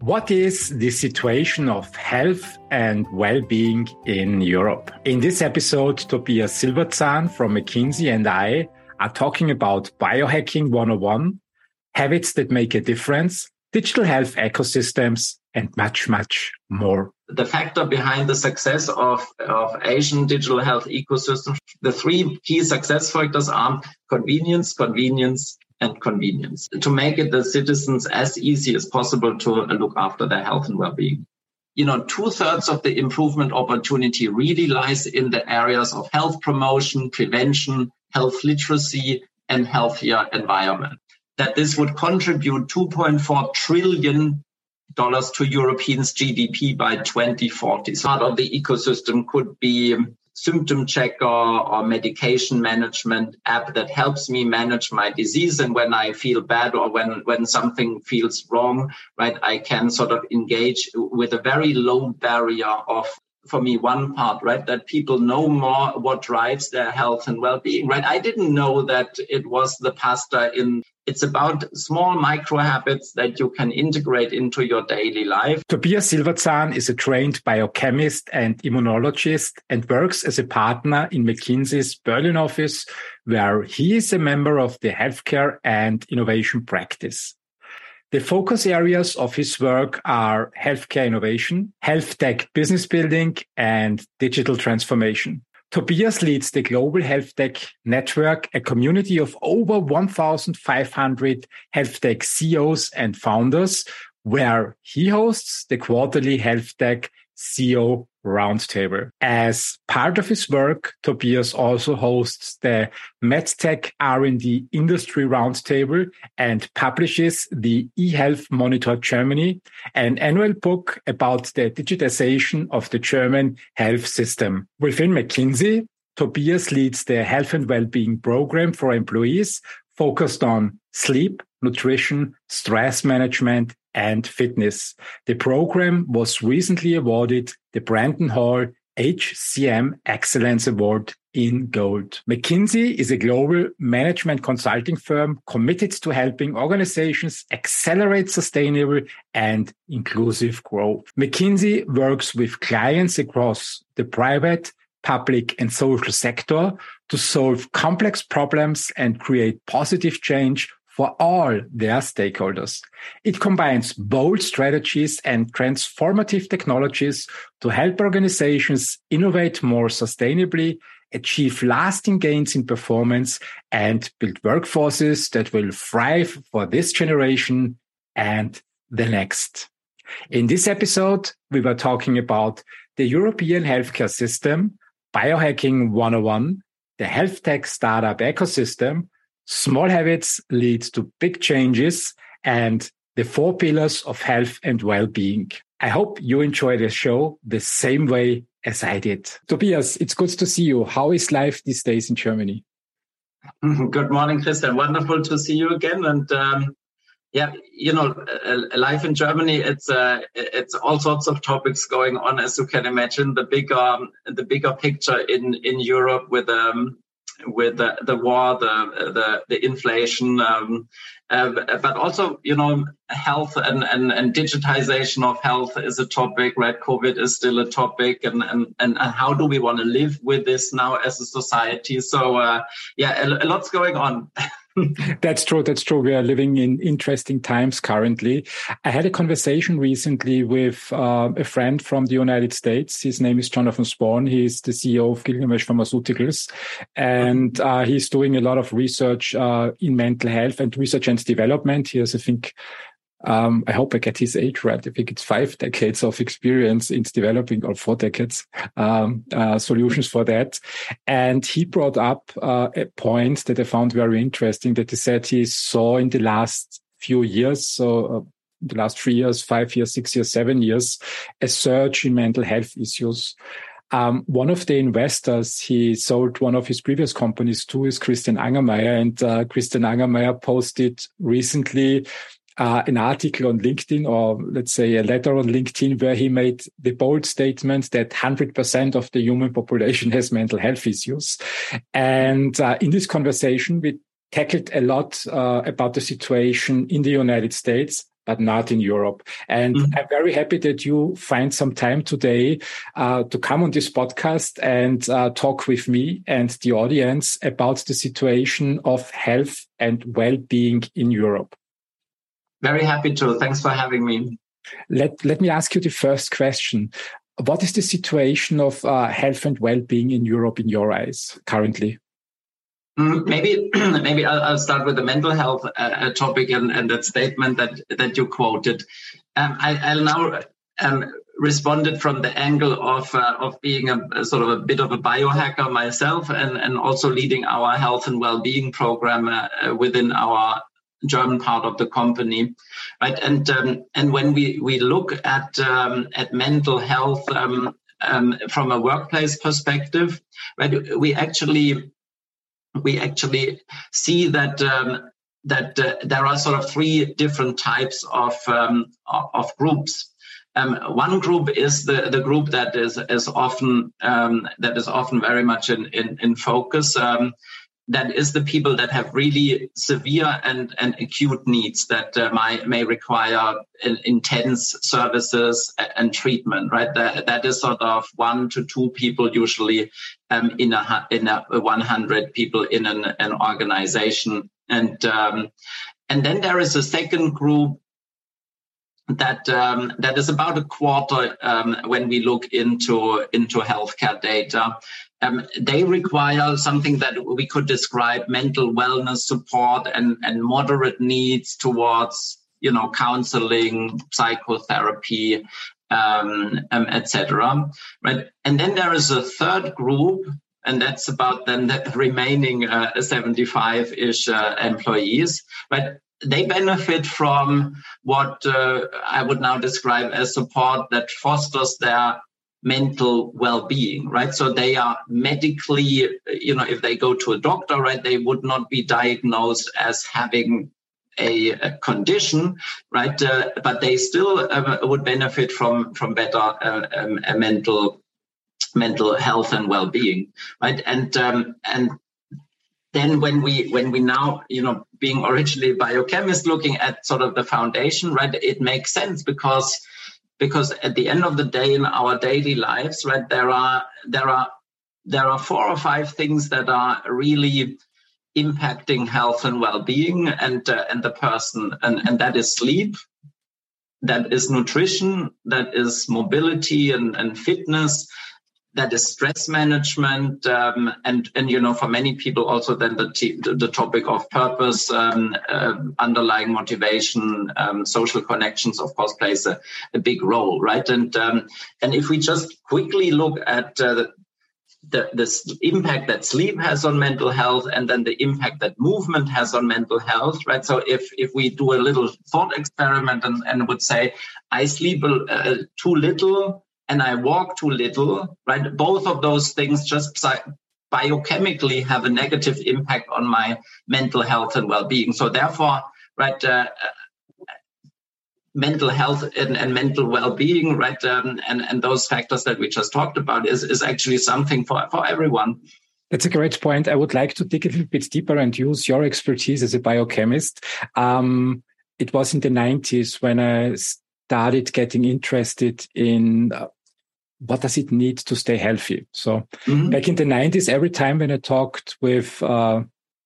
What is the situation of health and well-being in Europe? In this episode, Tobias Silberzahn from McKinsey and I are talking about biohacking 101, habits that make a difference, digital health ecosystems, and much, much more. The factor behind the success of, of Asian digital health ecosystems, the three key success factors are convenience, convenience, and convenience to make it the citizens as easy as possible to look after their health and well-being. You know, two thirds of the improvement opportunity really lies in the areas of health promotion, prevention, health literacy, and healthier environment. That this would contribute 2.4 trillion dollars to Europeans' GDP by 2040. So part of the ecosystem could be symptom checker or medication management app that helps me manage my disease. And when I feel bad or when, when something feels wrong, right, I can sort of engage with a very low barrier of for me one part right that people know more what drives their health and well-being right i didn't know that it was the pasta in it's about small micro habits that you can integrate into your daily life. Tobias Silberzahn is a trained biochemist and immunologist and works as a partner in McKinsey's Berlin office, where he is a member of the healthcare and innovation practice. The focus areas of his work are healthcare innovation, health tech business building, and digital transformation. Tobias leads the Global Health Tech Network, a community of over 1,500 health tech CEOs and founders, where he hosts the quarterly Health Tech CEO Roundtable. As part of his work, Tobias also hosts the MedTech R&D Industry Roundtable and publishes the eHealth Monitor Germany, an annual book about the digitization of the German health system. Within McKinsey, Tobias leads the health and well-being program for employees focused on sleep, nutrition, stress management, and fitness. The program was recently awarded the Brandon Hall HCM Excellence Award in gold. McKinsey is a global management consulting firm committed to helping organizations accelerate sustainable and inclusive growth. McKinsey works with clients across the private, public, and social sector to solve complex problems and create positive change for all their stakeholders. It combines bold strategies and transformative technologies to help organizations innovate more sustainably, achieve lasting gains in performance, and build workforces that will thrive for this generation and the next. In this episode, we were talking about the European healthcare system, biohacking 101, the health tech startup ecosystem, Small habits lead to big changes and the four pillars of health and well-being. I hope you enjoy the show the same way as I did. Tobias, it's good to see you. How is life these days in Germany? Good morning, Christian. Wonderful to see you again. And um, yeah, you know, life in Germany, it's uh, it's all sorts of topics going on, as you can imagine. The bigger the bigger picture in in Europe with um, with the, the war, the the, the inflation, um, uh, but also you know health and, and and digitization of health is a topic. Right, COVID is still a topic, and and and how do we want to live with this now as a society? So uh, yeah, a, a lot's going on. that's true. That's true. We are living in interesting times currently. I had a conversation recently with uh, a friend from the United States. His name is Jonathan Sporn. He's the CEO of Gilgamesh Pharmaceuticals, and uh, he's doing a lot of research uh, in mental health and research and development. He has, I think, um, I hope I get his age right. I think it's five decades of experience in developing, or four decades, um, uh, solutions for that. And he brought up uh, a point that I found very interesting that he said he saw in the last few years, so uh, the last three years, five years, six years, seven years, a surge in mental health issues. Um, one of the investors he sold one of his previous companies to is Christian Angermayer, and uh, Christian Angermayer posted recently uh, an article on LinkedIn or let's say a letter on LinkedIn where he made the bold statement that 100% of the human population has mental health issues. And uh, in this conversation, we tackled a lot uh, about the situation in the United States, but not in Europe. And mm-hmm. I'm very happy that you find some time today uh, to come on this podcast and uh, talk with me and the audience about the situation of health and well-being in Europe. Very happy to. Thanks for having me. Let, let me ask you the first question. What is the situation of uh, health and well-being in Europe in your eyes currently? Mm, maybe maybe I'll, I'll, start with the mental health uh, uh, topic and, and that statement that that you quoted. Um, I, will now um, respond it from the angle of uh, of being a, a, sort of a bit of a biohacker myself and and also leading our health and well-being program uh, uh within our German part of the company, right? And um, and when we we look at um, at mental health um, um, from a workplace perspective, right? We actually we actually see that um, that uh, there are sort of three different types of um, of groups. One group is the, the group that is is often that is often very much in in, in focus. That is the people that have really severe and, and acute needs that uh, might, may require intense services and treatment, right? That, that is sort of one to two people usually um, in a in a 100 people in an, an organization, and um, and then there is a second group that um, that is about a quarter um, when we look into into healthcare data. Um, they require something that we could describe mental wellness support and, and moderate needs towards you know counseling, psychotherapy, um, um, etc. Right, and then there is a third group and that's about then the remaining 75-ish uh, uh, employees. But they benefit from what uh, I would now describe as support that fosters their mental well-being right? So they are medically you know if they go to a doctor right they would not be diagnosed as having a, a condition right? Uh, but they still uh, would benefit from from better uh, um, mental mental health and well-being right? And um, and then when we when we now you know being originally biochemist looking at sort of the foundation right it makes sense because because at the end of the day in our daily lives right there are there are there are four or five things that are really impacting health and well-being and uh, and the person and and that is sleep that is nutrition that is mobility and, and fitness that is stress management um, and and you know for many people also then the t- the topic of purpose um, uh, underlying motivation um, social connections of course plays a, a big role right? And um, and if we just quickly look at uh, the, the impact that sleep has on mental health and then the impact that movement has on mental health right? So if if we do a little thought experiment and, and would say i sleep uh, too little and I walk too little, right? Both of those things just biochemically have a negative impact on my mental health and well-being. So therefore, right, uh, mental health and, and, mental well-being, right, um, and and those factors that we just talked about is is actually something for for everyone. That's a great point. I would like to dig a little bit deeper and use your expertise as a biochemist. Um, it was in the 90s when I started getting interested in uh, what does it need to stay healthy? So mm-hmm. back in the 90s, every time when I talked with uh,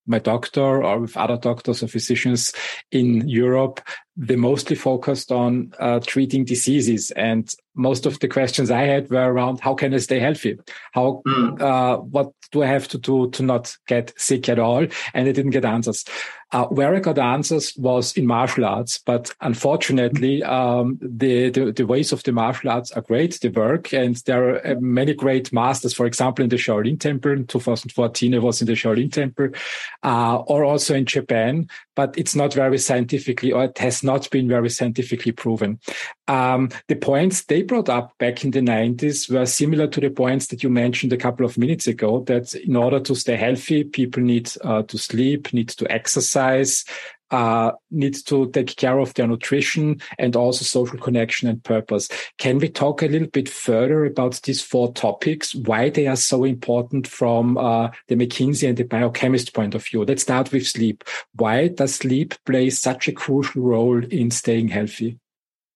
my doctor or with other doctors or physicians in Europe, they mostly focused on uh, treating diseases. And most of the questions I had were around how can I stay healthy? How, mm. uh, what do I have to do to not get sick at all? And I didn't get answers. Uh, where I got answers was in martial arts, but unfortunately, um, the, the, the ways of the martial arts are great. They work, and there are uh, many great masters. For example, in the Shaolin Temple in 2014, I was in the Shaolin Temple, uh, or also in Japan. But it's not very scientifically, or has not been very scientifically proven. Um, the points they brought up back in the 90s were similar to the points that you mentioned a couple of minutes ago that in order to stay healthy, people need uh, to sleep, need to exercise, uh, need to take care of their nutrition and also social connection and purpose. Can we talk a little bit further about these four topics, why they are so important from uh, the McKinsey and the biochemist point of view? Let's start with sleep. Why does sleep play such a crucial role in staying healthy?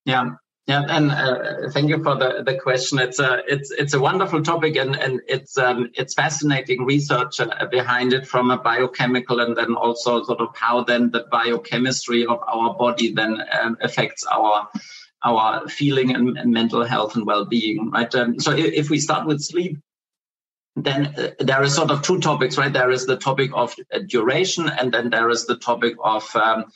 Yeah. Yeah, and uh, thank you for the, the question. It's a it's it's a wonderful topic, and and it's um, it's fascinating research uh, behind it from a biochemical, and then also sort of how then the biochemistry of our body then um, affects our our feeling and, and, mental health and well-being. Right. Um, so if, if, we start with sleep, then uh, there is sort of two topics, right? There is the topic of uh, duration, and then there is the topic of um,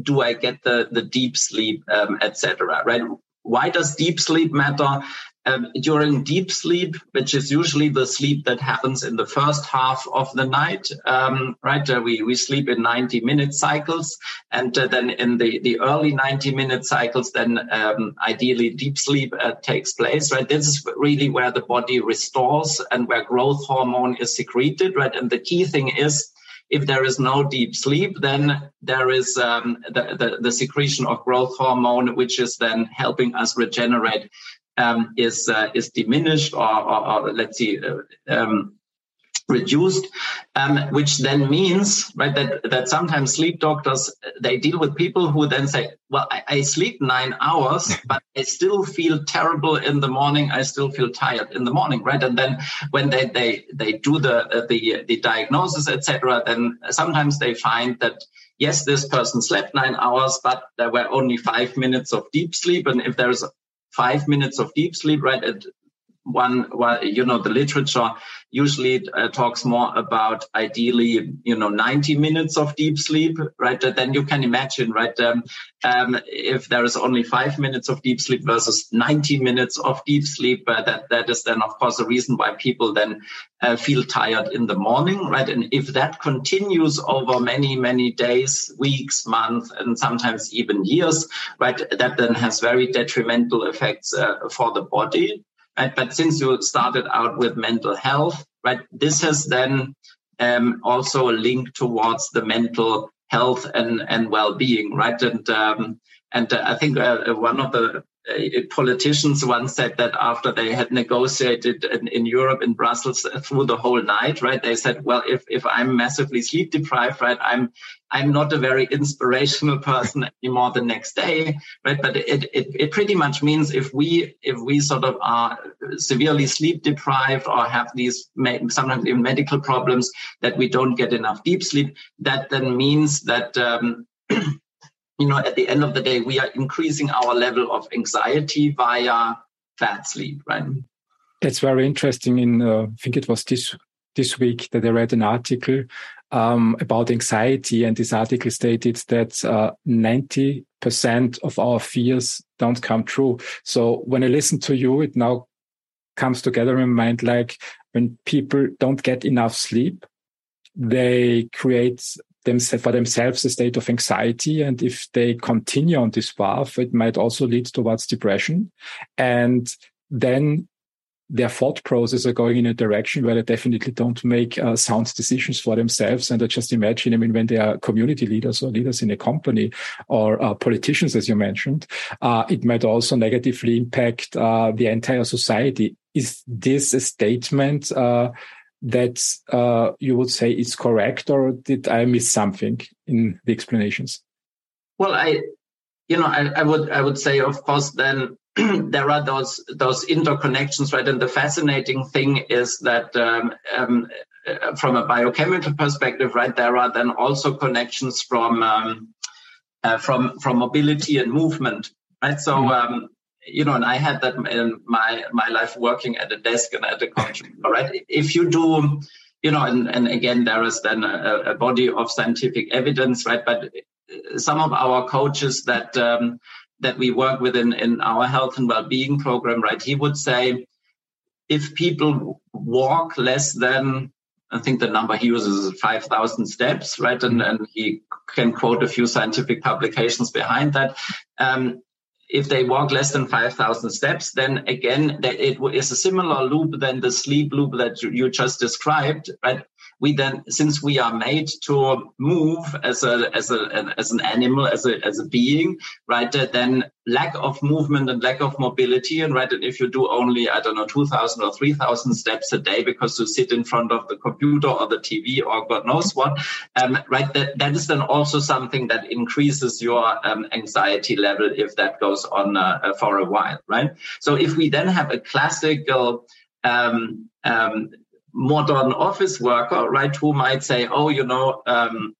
do I get the the deep sleep, um, etc. Right? Why does deep sleep matter? Um, during deep sleep, which is usually the sleep that happens in the first half of the night, um, right? Uh, we, we sleep in 90 minute cycles. And uh, then in the, the early 90 minute cycles, then um, ideally deep sleep uh, takes place, right? This is really where the body restores and where growth hormone is secreted, right? And the key thing is if there is no deep sleep, then there is um, the, the, the, secretion of growth hormone, which is then helping us regenerate, um, is uh, is diminished or, or, or let's see. Uh, um, reduced, um, which then means right that that sometimes sleep doctors they deal with people who then say, "Well, I, I, sleep nine hours, but I still feel terrible in the morning. I still feel tired in the morning." Right, and then when they they they do the the the diagnosis, etc., then sometimes they find that yes, this person slept nine hours, but there were only five minutes of deep sleep, and if there's five minutes of deep sleep, right, it, one, well, you know, the literature usually uh, talks more about ideally, you know, 90 minutes of deep sleep, right? Then you can imagine, right? Um, um, if there is only five minutes of deep sleep versus 90 minutes of deep sleep, uh, that, that is then, of course, the reason why people then uh, feel tired in the morning, right? And if that continues over many, many days, weeks, months, and sometimes even years, right, that then has very detrimental effects uh, for the body right? But since you started out with mental health, right, this has then um, also a link towards the mental health and, and well-being, right? And um, and uh, I think uh, one of the uh, politicians once said that after they had negotiated in, in, Europe, in Brussels, uh, through the whole night, right? They said, "Well, if if I'm massively sleep deprived, right, I'm I'm not a very inspirational person anymore the next day, right? But it it, it pretty much means if we if we sort of are severely sleep deprived or have these sometimes even medical problems that we don't get enough deep sleep, that then means that. Um, you know, at the end of the day, we are increasing our level of anxiety via bad sleep, right? That's very interesting. In uh, I think it was this this week that I read an article um, about anxiety, and this article stated that uh, ninety percent of our fears don't come true. So when I listen to you, it now comes together in my mind like when people don't get enough sleep, they create for themselves a state of anxiety. And if they continue on this path, it might also lead towards depression. And then their thought process are going in a direction where they definitely don't make uh, sound decisions for themselves. And I just imagine, I mean, when they are community leaders or leaders in a company or uh, politicians, as you mentioned, uh, it might also negatively impact uh, the entire society. Is this a statement uh, that uh, you would say is correct, or did I miss something in the explanations? Well, I, you know, I, I would I would say, of course, then there are those those interconnections, right? And the fascinating thing is that um, um, uh, from a biochemical perspective, right, there are then also connections from um, uh, from from mobility and movement, right? So mm-hmm. um, you know, and I had that in my my life working at a desk and at a computer. Right? If you do, you know, and, and again, there is then a, a body of scientific evidence, right? But some of our coaches that um, that we work with in, in our health and well-being program, right? He would say, if people walk less than I think the number he uses is 5,000 steps, right? And, and he can quote a few scientific publications behind that. Um, if they walk less than 5,000 steps, then again, it is a similar loop than the sleep loop that you just described, right? We then, since we are made to move as a as a as an animal, as a as a being, right? Then lack of movement and lack of mobility, and right, and if you do only I don't know two thousand or three thousand steps a day because you sit in front of the computer or the TV or God knows what, um, right? That that is then also something that increases your um, anxiety level if that goes on uh, uh for a while, right? So if we then have a classical um, um, modern office worker, right, who might say, oh, you know, um,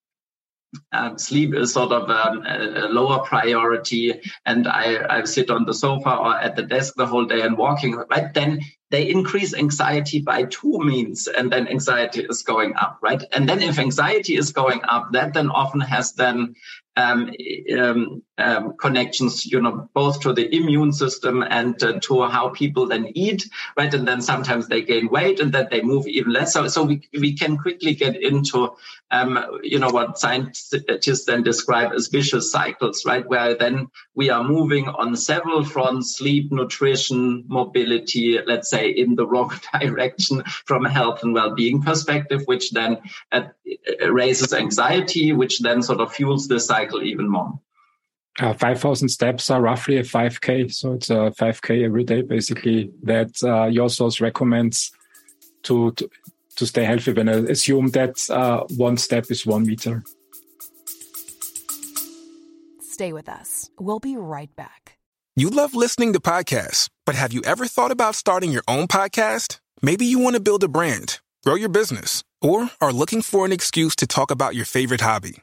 um, sleep is sort of um, a, lower priority and I, I sit on the sofa or at the desk the whole day and walking, right? Then they increase anxiety by two means and then anxiety is going up, right? And then if anxiety is going up, that then often has then um, um, connections, you know, both to the immune system and uh, to how people then eat, right? And then sometimes they gain weight and then they move even less. So, so we, we can quickly get into, um, you know, what scientists then describe as vicious cycles, right? Where then we are moving on several fronts, sleep, nutrition, mobility, let's say in the wrong direction from a health and well-being perspective, which then uh, raises anxiety, which then sort of fuels the cycle even more. Uh, 5,000 steps are roughly a 5K. So it's a 5K every day, basically, that uh, your source recommends to, to, to stay healthy. When I assume that uh, one step is one meter. Stay with us. We'll be right back. You love listening to podcasts, but have you ever thought about starting your own podcast? Maybe you want to build a brand, grow your business, or are looking for an excuse to talk about your favorite hobby.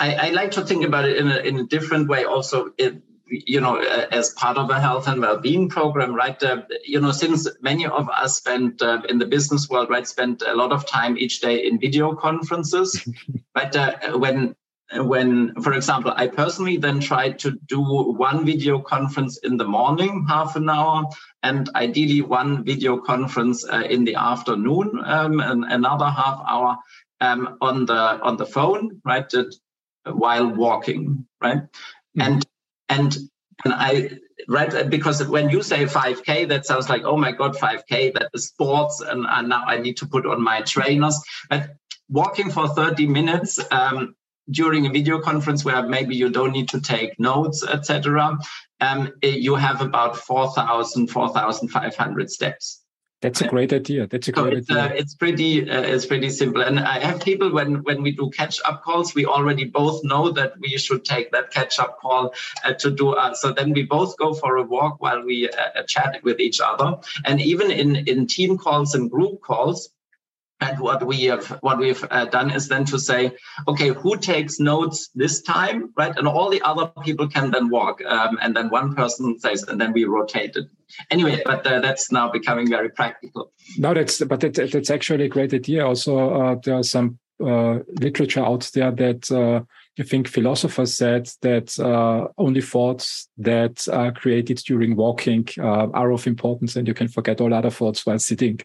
I, I, like to think about it in a, in a different way also. It, you know, as part of a health and well-being program, right? Uh, you know, since many of us spend uh, in the business world, right, spend a lot of time each day in video conferences, but Uh, when when, for example, I personally then try to do one video conference in the morning, half an hour, and ideally one video conference uh, in the afternoon, um, and another half hour um, on the on the phone, right? While walking, right? Mm-hmm. And and and I right because when you say 5k that sounds like oh my god 5k that is sports and, and now i need to put on my trainers but walking for 30 minutes um, during a video conference where maybe you don't need to take notes etc um, you have about 4000 4500 steps that's a great idea. That's a great so it's, idea. Uh, it's pretty, uh, it's pretty simple. And I have people when when we do catch up calls, we already both know that we should take that catch up call uh, to do. Uh, so then we both go for a walk while we uh, chat with each other. And even in in team calls and group calls, and what we have, what we've uh, done is then to say, okay, who takes notes this time, right? And all the other people can then walk, um, and then one person says, and then we rotate it. Anyway, but uh, that's now becoming very practical. No, that's but it, that's actually a great idea. Also, uh, there are some uh, literature out there that uh, I think philosophers said that uh, only thoughts that are created during walking uh, are of importance, and you can forget all other thoughts while sitting.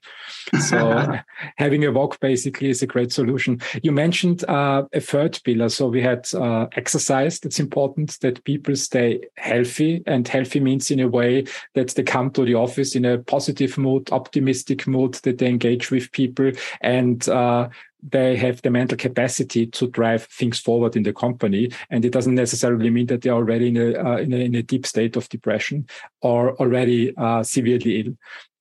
So, having a walk basically is a great solution. You mentioned uh, a third pillar. So, we had uh, exercise. That's important that people stay healthy, and healthy means in a way that they come to the office in a positive mood, optimistic mood, that they engage with people, and uh, they have the mental capacity to drive things forward in the company. And it doesn't necessarily mean that they're already in a, uh, in a, in a deep state of depression or already uh, severely ill.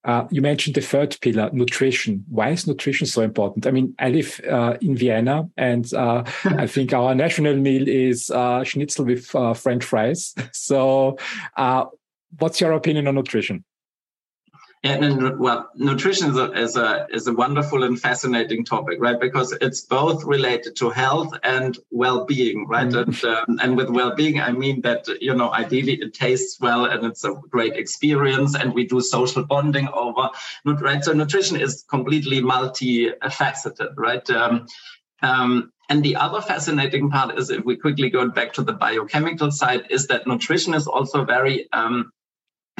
Uh, you mentioned the third pillar, nutrition. Why is nutrition so important? I mean, I live uh, in Vienna, and uh, I think our national meal is uh, schnitzel with uh, French fries. So, uh, what's your opinion on nutrition? And well, nutrition is a, is a is a wonderful and fascinating topic, right? Because it's both related to health and well-being, right? Mm-hmm. And um, and with well-being, I mean that you know, ideally it tastes well and it's a great experience, and we do social bonding over, right? So nutrition is completely multifaceted, right? Um, um, and the other fascinating part is, if we quickly go back to the biochemical side, is that nutrition is also very um,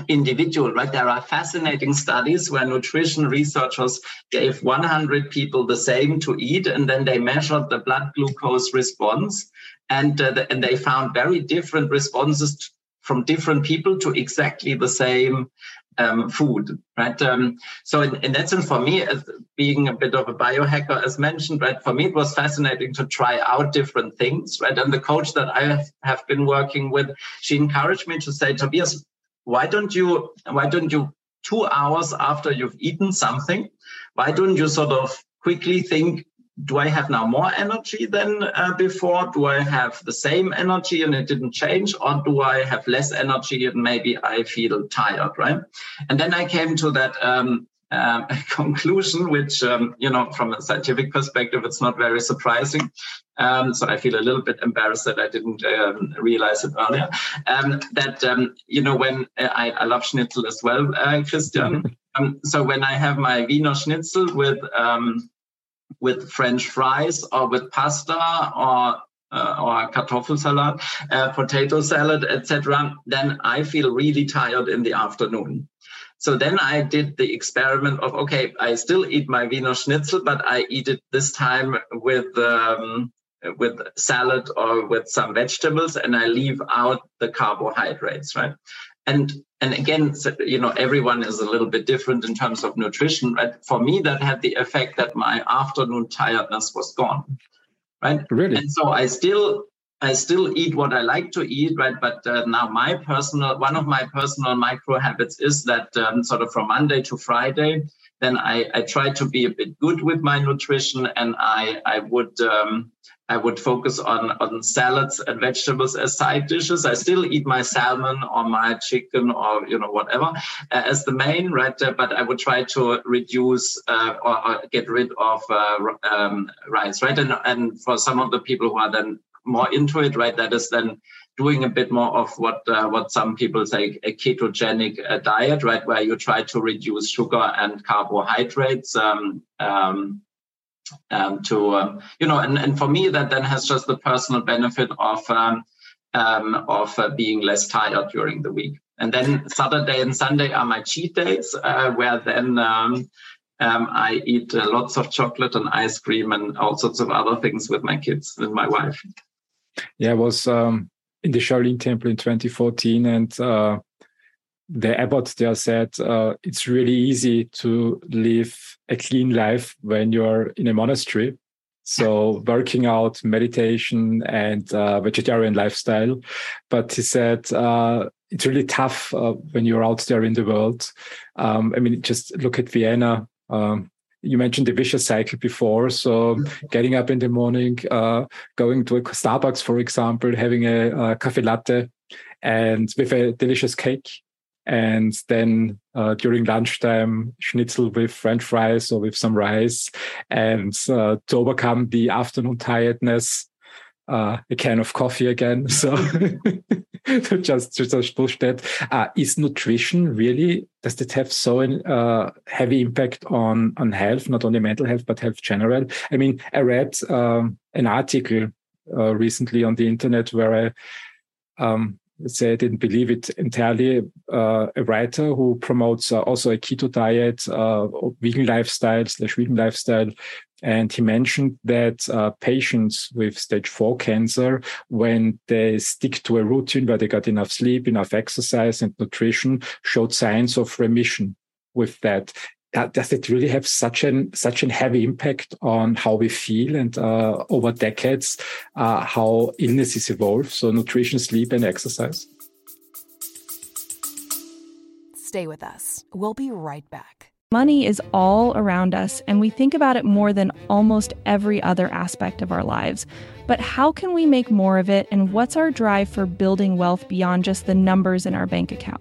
individual, right? There are fascinating studies where nutrition researchers gave 100 people the same to eat, and then they measured the blood glucose response, and uh, the, and they found very different responses from different people to exactly the same um, food, right? Um, so in, in, that sense, for me, as being a bit of a biohacker, as mentioned, right, for me it was fascinating to try out different things, right? And the coach that I have, have been working with, she encouraged me to say, Tobias, why don't you why don't you two hours after you've eaten something why don't you sort of quickly think do i have now more energy than uh, before? Do i have the same energy and it didn't change? Or do i have less energy and maybe i feel tired right? And then i came to that um, um, conclusion, which, um, you know, from a scientific perspective, it's not very surprising. Um, so I feel a little bit embarrassed that I didn't um, realize it earlier. Um, that, um, you know, when uh, I, I, love schnitzel as well, uh, Christian. so when I have my Wiener schnitzel with, with French fries or with pasta or uh, or kartoffelsalat, uh, potato salad, etc., then I feel really tired in the afternoon. So then I did the experiment of okay, I still eat my Wiener Schnitzel, but I eat it this time with um, with salad or with some vegetables, and I leave out the carbohydrates, right? And and again, you know, everyone is a little bit different in terms of nutrition, right? For me, that had the effect that my afternoon tiredness was gone, right? Really? And so I still I still eat what I like to eat, right? But uh, now my personal, one of my personal micro habits is that um, sort of from Monday to Friday, then I, I try to be a bit good with my nutrition and I, I would, um, I would focus on, on salads and vegetables as side dishes. I still eat my salmon or my chicken or, you know, whatever uh, as the main, right? Uh, but I would try to reduce uh, or, or, get rid of uh, um, rice, right? And, and for some of the people who are then more into it, right? That is then doing a bit more of what uh, what some people say a ketogenic uh, diet, right, where you try to reduce sugar and carbohydrates. Um, um, um, to um, you know, and, and for me that then has just the personal benefit of um, um, of uh, being less tired during the week. And then Saturday and Sunday are my cheat days, uh, where then um, I eat uh, lots of chocolate and ice cream and all sorts of other things with my kids and my wife. Yeah, I was um, in the Shaolin Temple in 2014, and uh, the abbot there said uh, it's really easy to live a clean life when you're in a monastery. So working out, meditation, and uh, vegetarian lifestyle. But he said uh, it's really tough uh, when you're out there in the world. Um, I mean, just look at Vienna. Um, you mentioned the vicious cycle before. So mm-hmm. getting up in the morning, uh, going to a Starbucks, for example, having a, a cafe latte and with a delicious cake. And then uh, during lunchtime, schnitzel with French fries or with some rice. And uh, to overcome the afternoon tiredness, uh, a can of coffee again. So just just push that. Uh, is nutrition really does it have so uh, heavy impact on on health, not only mental health but health general? I mean, I read um, an article uh, recently on the internet where I um, let's say I didn't believe it entirely. Uh, a writer who promotes uh, also a keto diet, uh, vegan lifestyle slash vegan lifestyle. And he mentioned that uh, patients with stage four cancer, when they stick to a routine where they got enough sleep, enough exercise and nutrition, showed signs of remission with that does it really have such an such an heavy impact on how we feel and uh, over decades uh, how illnesses evolve? So nutrition, sleep, and exercise. Stay with us. We'll be right back. Money is all around us, and we think about it more than almost every other aspect of our lives. But how can we make more of it, and what's our drive for building wealth beyond just the numbers in our bank account?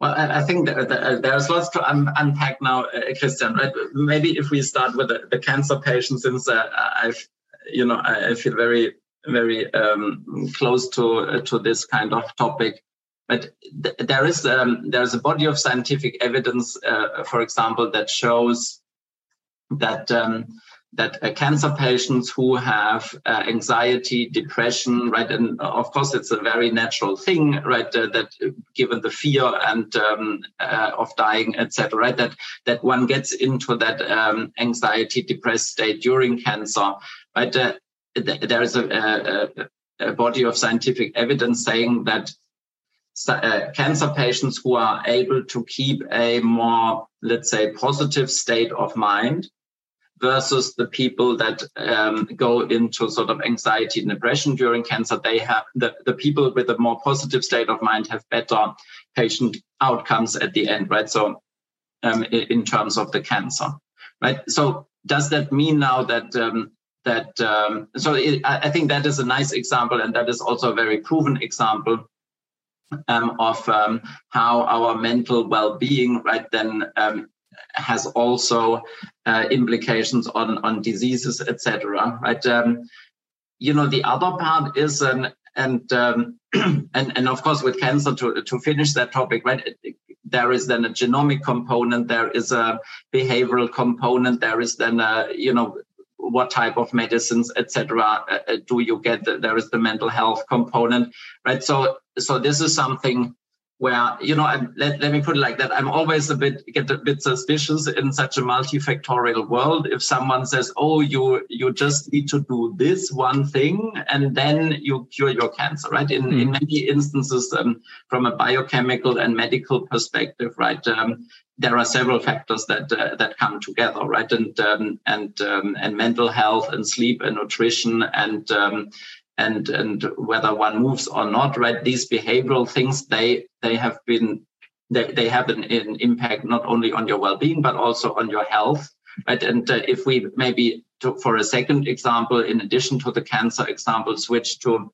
Well, I think that, there's lots to un unpack now, uh, Christian. Right? Maybe if we start with the, the cancer patient, since uh, I've, you know, I feel very, very um, close to uh, to this kind of topic. But th there is um, there's a body of scientific evidence, uh, for example, that shows that um, that uh, cancer patients who have uh, anxiety, depression, right, and uh, of course it's a very natural thing, right, uh, that uh, given the fear and um, uh, of dying, etc., right, that that one gets into that um, anxiety, depressed state during cancer, right. Th- there is a, a, a, body of scientific evidence saying that cancer patients who are able to keep a more, let's say, positive state of mind versus the people that um, go into sort of anxiety and depression during cancer. They have the, the people with a more positive state of mind have better patient outcomes at the end right? So um, in terms of the cancer right? So does that mean now that um, that um, so it, I think that is a nice example and that is also a very proven example um, of um, how our mental well-being right then um, has also uh, implications on on diseases, etc. Right? Um, you know, the other part is an and um, and and of course with cancer to to finish that topic, right? There is then a genomic component, there is a behavioral component, there is then a you know what type of medicines, etc. Uh, uh, do you get? There is the mental health component, right? So so this is something where you know I'm, let, let me put it like that. I'm always a bit get a bit suspicious in such a multifactorial world. If someone says oh you you just need to do this one thing and then you cure your cancer right? In mm. in many instances um, from a biochemical and medical perspective right um, there are several factors that uh, that come together right? And um, and um, and mental health and sleep and nutrition and um, and and whether one moves or not right? These behavioral things they they have been they, they have an, an impact not only on your well-being but also on your health right? And uh, if we maybe to, for a second example in addition to the cancer example switch to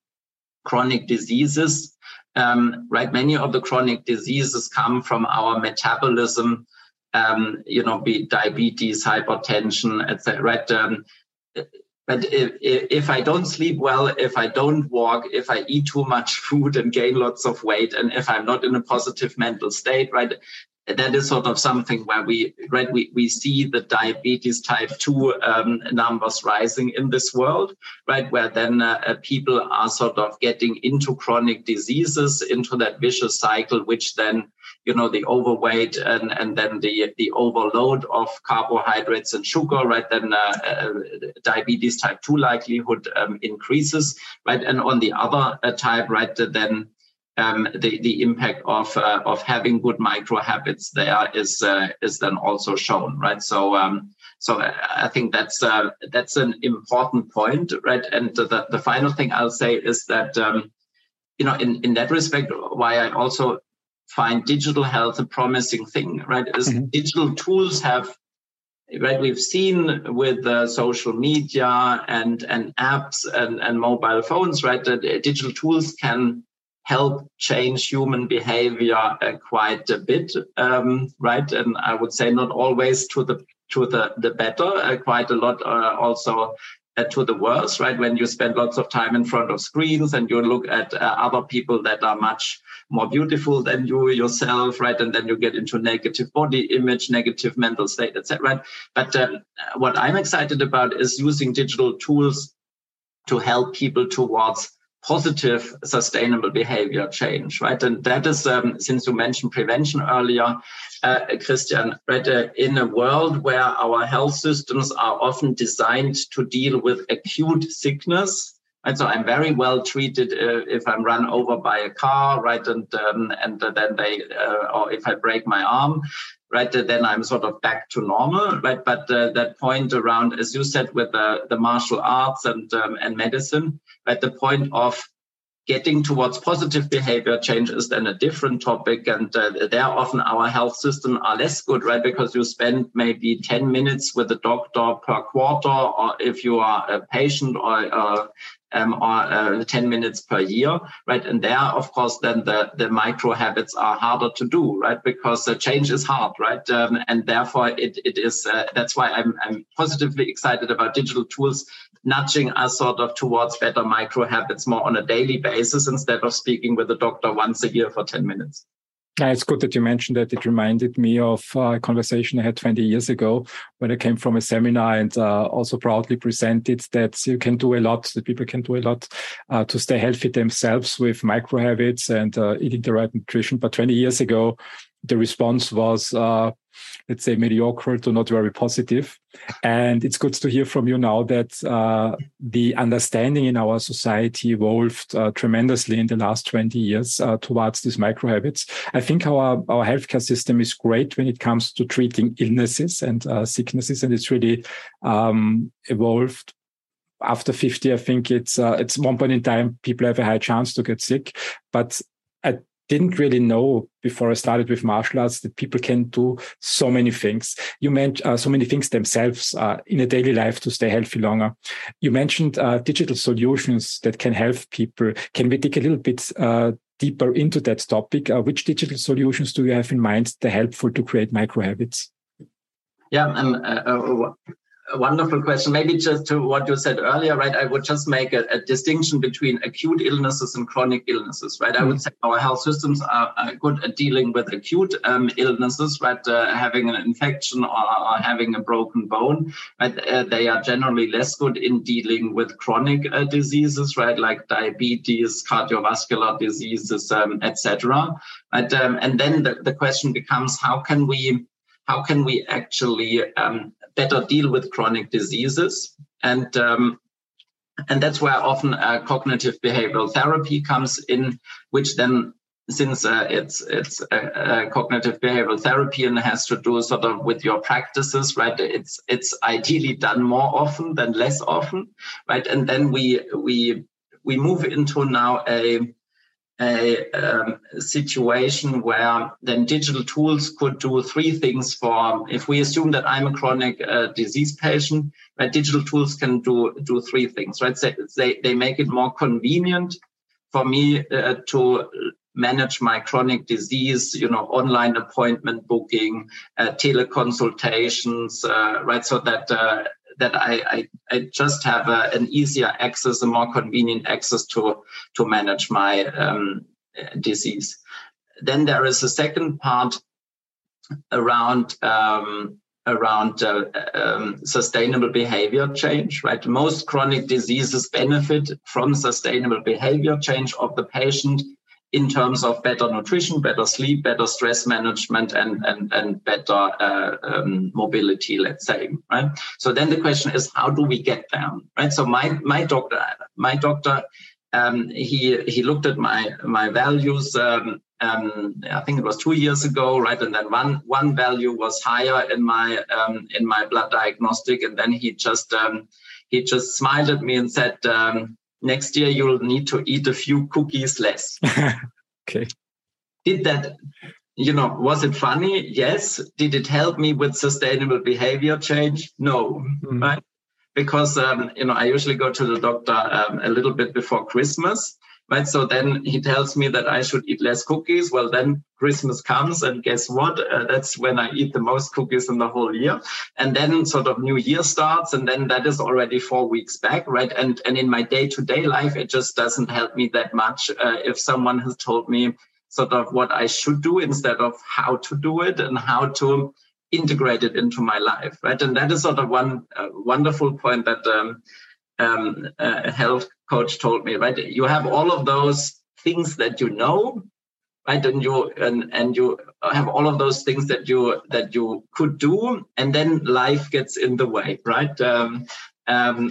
chronic diseases um, right? Many of the chronic diseases come from our metabolism um, you know be diabetes hypertension etc right? Um, but if, if I don't sleep well, if I don't walk, if I eat too much food and gain lots of weight, and if I'm not in a positive mental state, right, that is sort of something where we right we, we see the diabetes type 2 um, numbers rising in this world right where then uh, uh, people are sort of getting into chronic diseases into that vicious cycle which then you know the overweight and and then the the overload of carbohydrates and sugar right? Then uh, uh, diabetes type 2 likelihood um, increases right? And on the other uh, type right then um, the the impact of uh, of having good micro habits there is uh, is then also shown right? So um, so I think that's uh, that's an important point right? And the, the final thing I'll say is that um, you know in in that respect why I also find digital health a promising thing, right? Is mm-hmm. digital tools have right we've seen with uh, social media and and apps and and mobile phones right that digital tools can help change human behavior uh, quite a bit um, right and i would say not always to the to the the better uh, quite a lot uh, also uh, to the worse, right? When you spend lots of time in front of screens and you look at uh, other people that are much more beautiful than you yourself, right? And then you get into negative body image, negative mental state, etc. Right? But um, what I'm excited about is using digital tools to help people towards positive sustainable behavior change right? And that is um, since you mentioned prevention earlier uh, christian right uh, in a world where our health systems are often designed to deal with acute sickness Right, so I'm very well treated uh, if I'm run over by a car, right, and um, and then they, uh, or if I break my arm, right, then I'm sort of back to normal, right. But uh, that point around, as you said, with the, the martial arts and um, and medicine, right, the point of getting towards positive behavior change is then a different topic and uh, there often our health system are less good right because you spend maybe 10 minutes with a doctor per quarter or if you are a patient or uh, um, or uh, 10 minutes per year, right? And there, of course, then the, the micro habits are harder to do, right? Because the change is hard, right? Um, and therefore, it, it is, uh, that's why I'm, I'm positively excited about digital tools nudging us sort of towards better micro habits more on a daily basis instead of speaking with the doctor once a year for 10 minutes. Yeah, it's good that you mentioned that. It reminded me of a conversation I had 20 years ago when I came from a seminar and uh, also proudly presented that you can do a lot, that people can do a lot uh, to stay healthy themselves with micro habits and uh, eating the right nutrition. But 20 years ago, the response was, uh, let's say, mediocre to not very positive. And it's good to hear from you now that uh, the understanding in our society evolved uh, tremendously in the last 20 years uh, towards these micro habits. I think our, our healthcare system is great when it comes to treating illnesses and uh, sicknesses, and it's really um, evolved after 50 i think it's uh, it's one point in time people have a high chance to get sick but at didn't really know before I started with martial arts that people can do so many things. You mentioned uh, so many things themselves uh, in a daily life to stay healthy longer. You mentioned uh, digital solutions that can help people. Can we dig a little bit uh, deeper into that topic? Uh, which digital solutions do you have in mind that are helpful to create micro habits? Yeah, and uh, a wonderful question. Maybe just to what you said earlier, right? I would just make a, a distinction between acute illnesses and chronic illnesses, right? Mm. I would say our health systems are, are good at dealing with acute um, illnesses, right? Uh, having an infection or, or, having a broken bone, right? Uh, they are generally less good in dealing with chronic uh, diseases, right? Like diabetes, cardiovascular diseases, um, etc. Right? Um, and then the, the question becomes, how can we how can we actually um, better deal with chronic diseases. And um, and that's where often uh, cognitive behavioral therapy comes in which then since uh, it's it's a, cognitive behavioral therapy and has to do sort of with your practices right? It's it's ideally done more often than less often right? And then we we we move into now a a um, situation where then digital tools could do three things for if we assume that i'm a chronic uh, disease patient right digital tools can do do three things right? So they, they make it more convenient for me uh, to manage my chronic disease you know online appointment booking uh, teleconsultations uh, right so that uh, that I, I, I just have a, an easier access, a more convenient access to, to manage my um, disease. Then there is a second part around um, around uh, um, sustainable behavior change, right? Most chronic diseases benefit from sustainable behavior change of the patient in terms of better nutrition, better sleep, better stress management, and and and better uh, um, mobility. Let's say, right. So then the question is, how do we get there, right? So my my doctor, my doctor, um, he he looked at my my values. Um, um, I think it was two years ago, right? And then one one value was higher in my um, in my blood diagnostic, and then he just um, he just smiled at me and said, next year you'll need to eat a few cookies less. okay. Did that, you know, was it funny? Yes. Did it help me with sustainable behavior change? No. Mm. Right. Because, um, you know, I usually go to the doctor um, a little bit before Christmas right? So then he tells me that I should eat less cookies. Well, then Christmas comes, and guess what? Uh, that's when I eat the most cookies in the whole year. And then sort of New Year starts, and then that is already four weeks back, right? And and in my day to day life, it just doesn't help me that much uh, if someone has told me sort of what I should do instead of how to do it and how to integrate it into my life, right? And that is sort of one uh, wonderful point that. Um, um, a health coach told me, right? You have all of those things that you know, right? And you and and you have all of those things that you that you could do, and then life gets in the way, right? Um, um,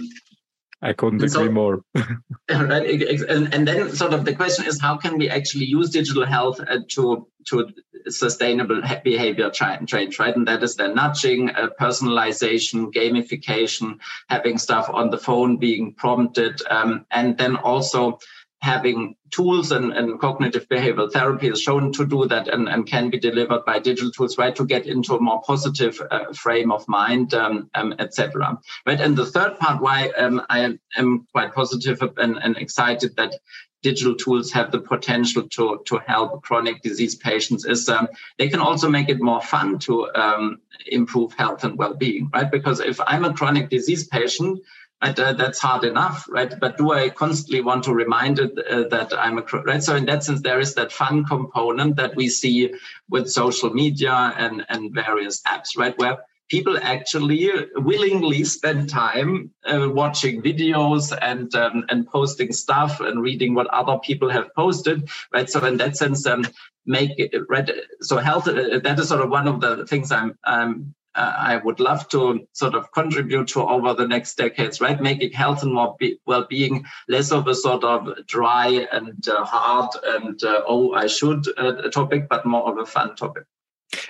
I couldn't and agree so, more. right, and, and then sort of the question is, how can we actually use digital health uh, to to sustainable behavior change, right? And that is the nudging, uh, personalization, gamification, having stuff on the phone being prompted, um, and then also having tools and, and cognitive behavioral therapy is shown to do that and, and can be delivered by digital tools, right, to get into a more positive uh, frame of mind, um, um, etc. Right, and the third part why um, I am quite positive and, and excited that digital tools have the potential to, to help chronic disease patients is um, they can also make it more fun to um, improve health and well-being, right? Because if I'm a chronic disease patient, uh, that's hard enough, right? But do I constantly want to remind it uh, that I'm a right? So in that sense, there is that fun component that we see with social media and and various apps, right, where people actually willingly spend time uh, watching videos and um, and posting stuff and reading what other people have posted right so in that sense um, make right so health uh, that is sort of one of the things i'm um, uh, I would love to sort of contribute to over the next decades, right? Making health and more be- well-being less of a sort of dry and uh, hard and uh, oh I should uh, topic, but more of a fun topic.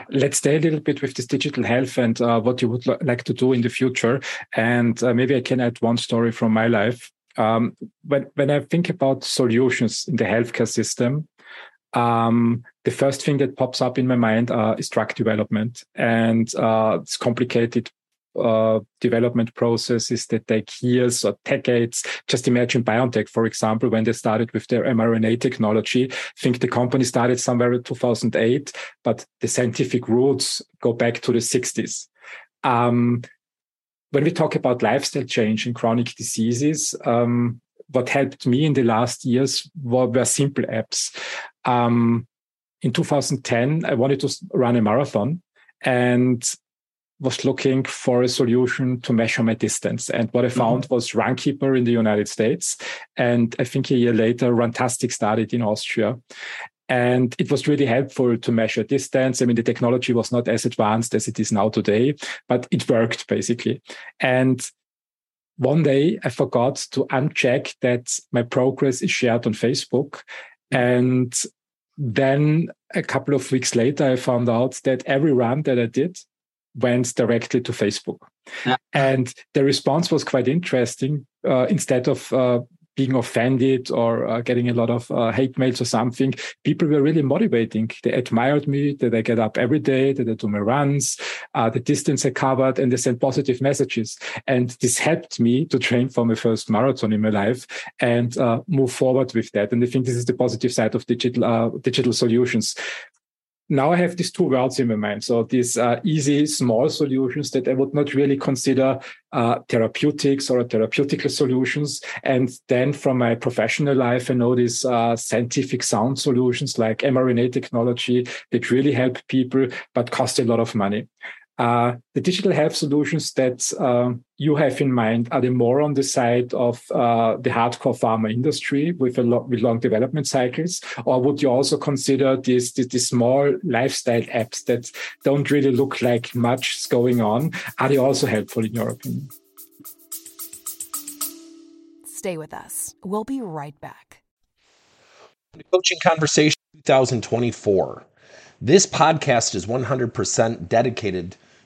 Let's stay a little bit with this digital health and uh, what you would like to do in the future. And uh, maybe I can add one story from my life. Um, when when I think about solutions in the healthcare system, um, the first thing that pops up in my mind uh, is drug development, and uh, it's complicated uh, development processes that take years or decades. Just imagine BioNTech, for example, when they started with their mRNA technology. I think the company started somewhere in 2008, but the scientific roots go back to the 60s. Um, when we talk about lifestyle change in chronic diseases, um, what helped me in the last years were, were simple apps. Um, in 2010, I wanted to run a marathon and was looking for a solution to measure my distance. And what I mm-hmm. found mm-hmm. was Runkeeper in the United States. And I think a year later, Runtastic started in Austria. And it was really helpful to measure distance. I mean, the technology was not as advanced as it is now today, but it worked basically. And one day I forgot to uncheck that my progress is shared on Facebook. And then a couple of weeks later, I found out that every run that I did went directly to Facebook. Yeah. And the response was quite interesting. Uh, instead of uh, being offended or uh, getting a lot of uh, hate mails or something, people were really motivating. They admired me that I get up every day, that I do my runs, uh, the distance I covered, and they sent positive messages. And this helped me to train for my first marathon in my life and uh, move forward with that. And I think this is the positive side of digital uh, digital solutions now I have these two worlds in my mind. So these uh, easy, small solutions that I would not really consider uh, therapeutics or therapeutical solutions. And then from my professional life, I know these uh, scientific sound solutions like mRNA technology that really help people, but cost a lot of money. Uh, the digital health solutions that uh, you have in mind are they more on the side of uh, the hardcore pharma industry with a lot with long development cycles, or would you also consider these, these, these small lifestyle apps that don't really look like much is going on? Are they also helpful in your opinion? Stay with us. We'll be right back. Coaching Conversation 2024. This podcast is 100% dedicated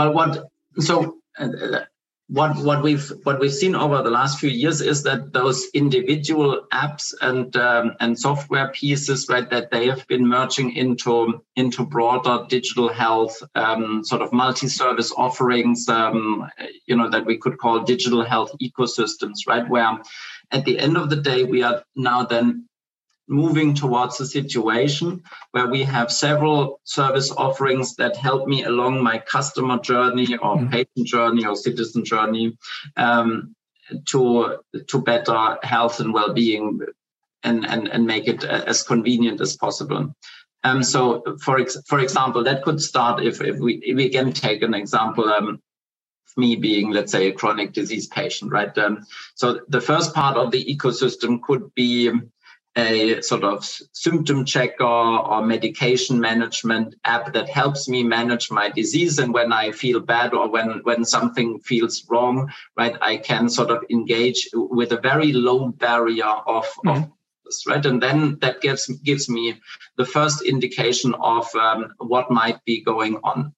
Well, what so uh, what what we've what we've seen over the last few years is that those individual apps and um, and software pieces, right, that they have been merging into into broader digital health um, sort of multi-service offerings, um, you know, that we could call digital health ecosystems, right, where at the end of the day we are now then moving towards a situation where we have several service offerings that help me along my customer journey or mm-hmm. patient journey or citizen journey um, to to better health and well-being and, and, and make it as convenient as possible. Um, so, for ex- for example, that could start if, if we if we again take an example. Um, me being, let's say, a chronic disease patient, right? Um, so the first part of the ecosystem could be a sort of symptom checker or medication management app that helps me manage my disease and when i feel bad or when when something feels wrong right i can sort of engage with a very low barrier of, mm-hmm. of right? And then that gives gives me the first indication of um, what might be going on.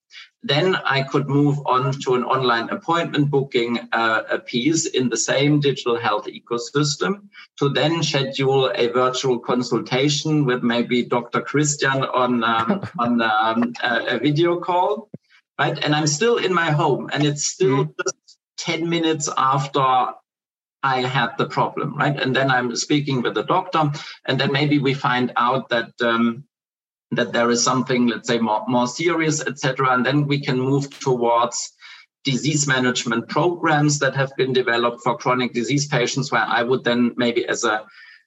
Then I could move on to an online appointment booking uh, a piece in the same digital health ecosystem to then schedule a virtual consultation with maybe Dr. Christian on um, on um, a, a, video call, right? And I'm still in my home, and it's still mm. just ten minutes after I had the problem, right? And then I'm speaking with the doctor, and then maybe we find out that um, that there is something, let's say, more, more serious, etc. And then we can move towards disease management programs that have been developed for chronic disease patients, where I would then maybe as a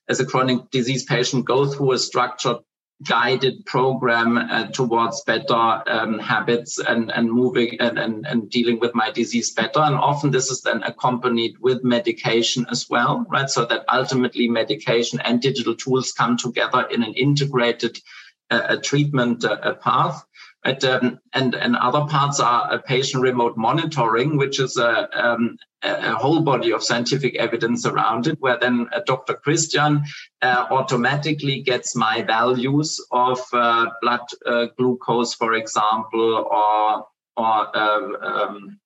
as a chronic disease patient go through a structured guided program uh, towards better um, habits and, and moving and, and, and dealing with my disease better. And often this is then accompanied with medication as well, right? So that ultimately medication and digital tools come together in an integrated uh, treatment uh, path. Right? Um, and, and other parts are patient remote monitoring, which is a, um, a whole body of scientific evidence around it, where then uh, Dr. Christian uh, automatically gets my values of uh, blood uh, glucose, for example, or or um, um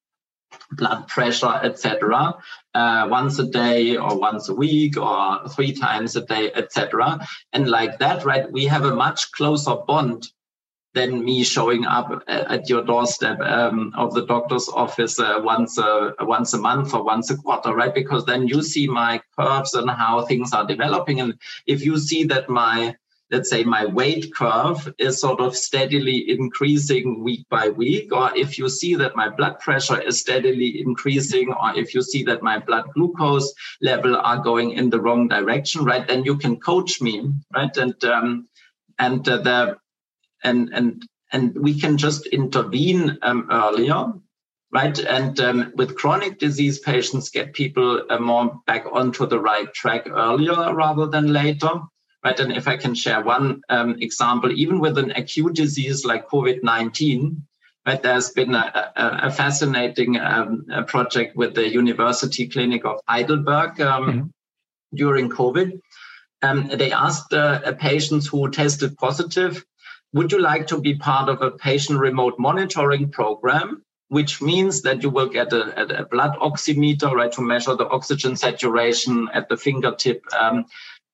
blood pressure, etc., uh, once a day or once a week or three times a day, etc. And like that, right, we have a much closer bond than me showing up at your doorstep um, of the doctor's office uh, once once a month or once a quarter, right? Because then you see my curves and how things are developing, and if you see that my let's say my weight curve is sort of steadily increasing week by week, or if you see that my blood pressure is steadily increasing, or if you see that my blood glucose level are going in the wrong direction, right? Then you can coach me, right? And um, and uh, the and and and we can just intervene um, earlier right and um, with chronic disease patients get people uh, more back onto the right track earlier rather than later right and if i can share one um, example even with an acute disease like covid-19 right there's been a, a, a fascinating um, a project with the university clinic of heidelberg um, mm-hmm. during covid um, they asked uh, patients who tested positive would you like to be part of a patient remote monitoring program? Which means that you will get a, a blood oximeter, right, to measure the oxygen saturation at the fingertip, um,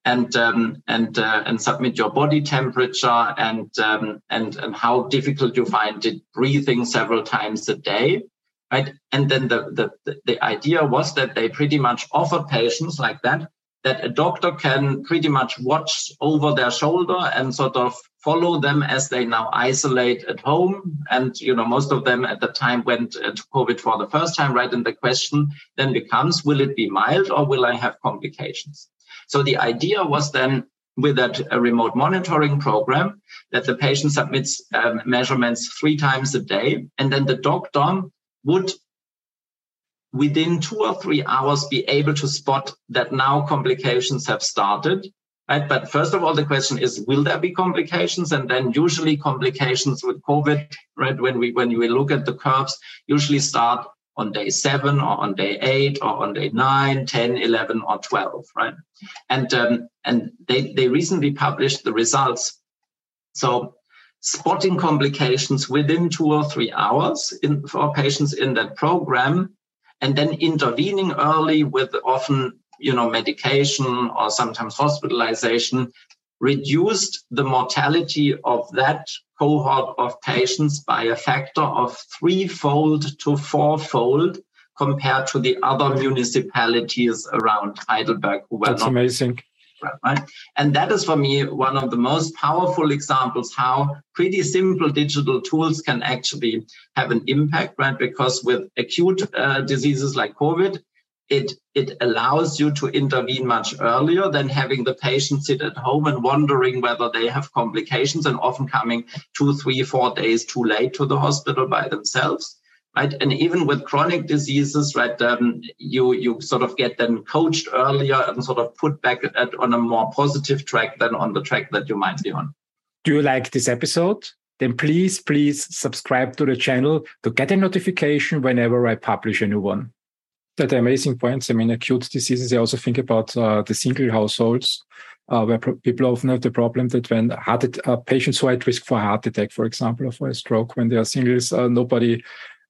and um, and uh, and submit your body temperature and um, and and how difficult you find it breathing several times a day, right? And then the the the idea was that they pretty much offer patients like that that a doctor can pretty much watch over their shoulder and sort of follow them as they now isolate at home. And, you know, most of them at the time went to COVID for the first time, right? And the question then becomes, will it be mild or will I have complications? So the idea was then with that a remote monitoring program that the patient submits um, measurements three times a day. And then the doctor would within two or three hours be able to spot that now complications have started right but first of all the question is will there be complications and then usually complications with covid right when we when we look at the curves usually start on day seven or on day eight or on day nine, 10, 11, or 12, right? And, um, and they, they recently published the results. So spotting complications within two or three hours in, for patients in that program and then intervening early with often you know medication or sometimes hospitalization reduced the mortality of that cohort of patients by a factor of threefold to fourfold compared to the other municipalities around Heidelberg who were That's not, amazing. right? And that is for me one of the most powerful examples how pretty simple digital tools can actually have an impact, right? Because with acute uh, diseases like COVID, it it allows you to intervene much earlier than having the patient sit at home and wondering whether they have complications and often coming two, three, four days too late to the hospital by themselves right? And even with chronic diseases, right, um, you you sort of get them coached earlier and sort of put back at, on a more positive track than on the track that you might be on. Do you like this episode? Then please, please subscribe to the channel to get a notification whenever I publish a new one. That amazing points. I mean, acute diseases. I also think about uh, the single households. Uh, where pro- people often have the problem that when heart uh, patients who are at risk for a heart attack, for example, or for a stroke, when they are singles, uh, nobody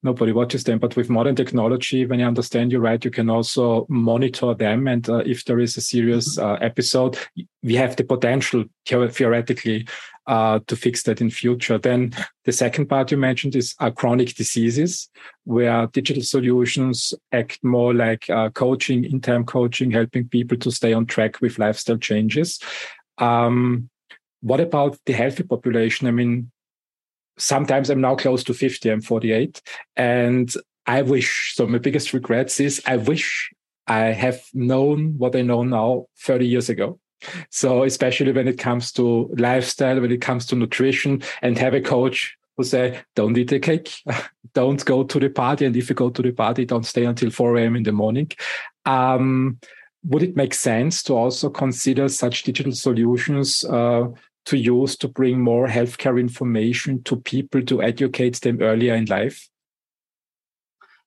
nobody watches them. But with modern technology, when you understand you right, you can also monitor them. And uh, if there is a serious uh, episode, we have the potential theoretically uh, to fix that in future. Then the second part you mentioned is uh, chronic diseases, where digital solutions act more like uh, coaching, in-time coaching, helping people to stay on track with lifestyle changes. Um, what about the healthy population? I mean, sometimes I'm now close to 50, I'm 48. And I wish, so my biggest regrets is I wish I have known what I know now 30 years ago. So especially when it comes to lifestyle, when it comes to nutrition and have a coach who say, don't eat a cake, don't go to the party. And if you go to the party, don't stay until 4 a.m. in the morning. Um, would it make sense to also consider such digital solutions uh, to use to bring more healthcare information to people to educate them earlier in life?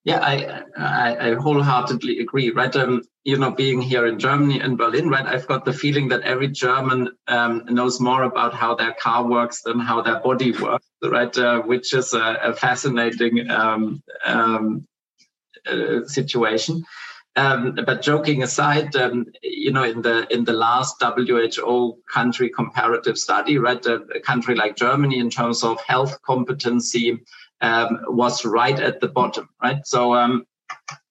Yeah, I, I, I wholeheartedly agree. Right, um, you know, being here in Germany in Berlin, right, I've got the feeling that every German um, knows more about how their car works than how their body works, right? Uh, which is a, a fascinating um, um uh, situation. Um, but joking aside, um, you know, in the in the last WHO country comparative study, right, a, a country like Germany in terms of health competency um, was right at the bottom, right? So, um,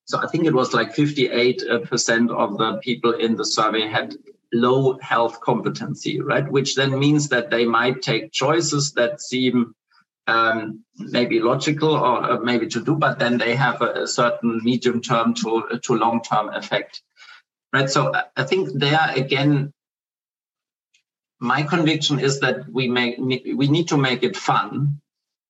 so I think it was like 58 percent of the people in the survey had low health competency, right? Which then means that they might take choices that seem um, maybe logical or maybe to do, but then they have a, a certain medium term to, to long term effect. Right. So I think there again, my conviction is that we make we need to make it fun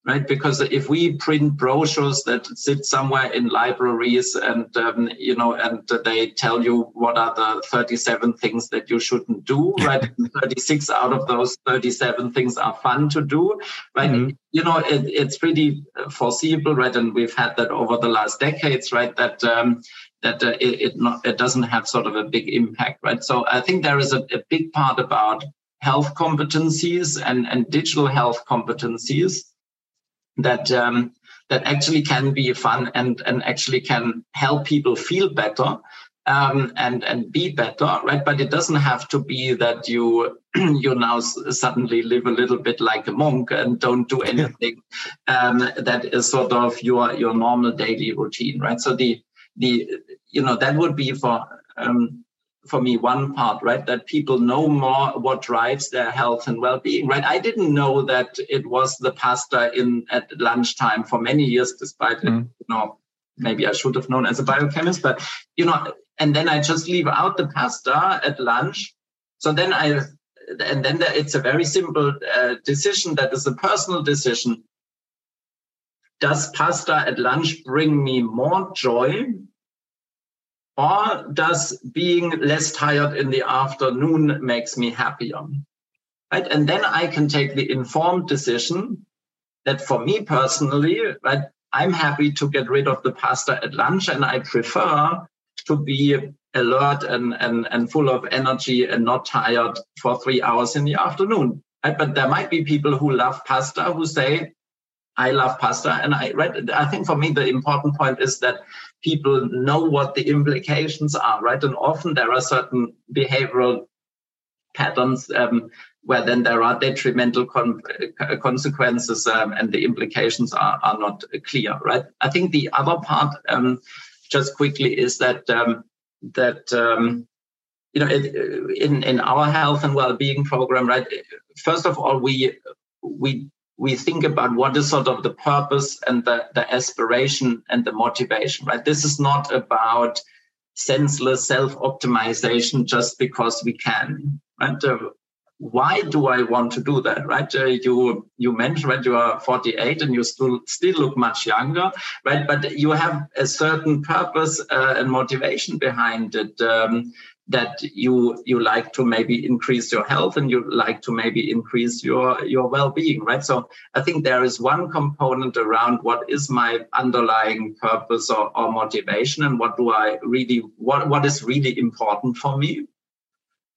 right? Because if we print brochures that sit somewhere in libraries and, um, you know, and they tell you what are the 37 things that you shouldn't do, right? 36 out of those 37 things are fun to do, right? Mm-hmm. You know, it, it's pretty foreseeable, right? And we've had that over the last decades, right? That, um, that uh, it, it, not, it doesn't have sort of a big impact, right? So I think there is a, a big part about health competencies and, and digital health competencies that um, that actually can be fun and and actually can help people feel better um, and and be better, right? But it doesn't have to be that you you now suddenly live a little bit like a monk and don't do anything. Um, that is sort of your your normal daily routine, right? So the the you know that would be for um, for me one part right? That people know more what drives their health and well-being right? I didn't know that it was the pasta in at lunchtime for many years despite mm. it, you know maybe i should have known as a biochemist but you know and then i just leave out the pasta at lunch. So then i and then it's a very simple uh, decision that is a personal decision. Does pasta at lunch bring me more joy or does being less tired in the afternoon makes me happier? Right. And then I can take the informed decision that for me personally, right, I'm happy to get rid of the pasta at lunch and I prefer to be alert and, and, and full of energy and not tired for three hours in the afternoon. Right? But there might be people who love pasta who say, I love pasta. And I read, I think for me, the important point is that people know what the implications are, right? And often there are certain behavioral patterns um, where then there are detrimental con- consequences um, and the implications are, are not clear, right? I think the other part, um, just quickly, is that um, that um, you know, in in our health and well-being program, right? First of all, we we we think about what is sort of the purpose and the, the aspiration and the motivation, right? This is not about senseless self-optimization just because we can, right? Uh, why do I want to do that, right? Uh, you you mentioned that you are 48 and you still still look much younger, right? But you have a certain purpose uh, and motivation behind it. Um, that you you like to maybe increase your health and you like to maybe increase your your well-being right? So i think there is one component around what is my underlying purpose or, or motivation and what do i really what what is really important for me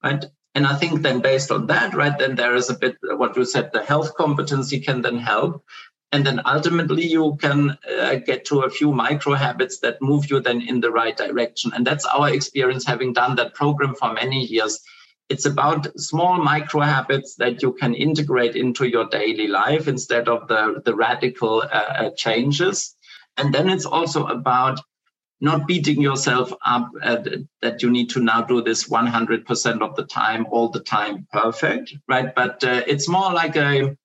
right? And i think then based on that right then there is a bit what you said the health competency can then help and then ultimately you can uh, get to a few micro habits that move you then in the right direction. And that's our experience having done that program for many years. It's about small micro habits that you can integrate into your daily life instead of the the radical uh, uh changes. And then it's also about not beating yourself up that you need to now do this 100% of the time all the time perfect right? But uh, it's more like a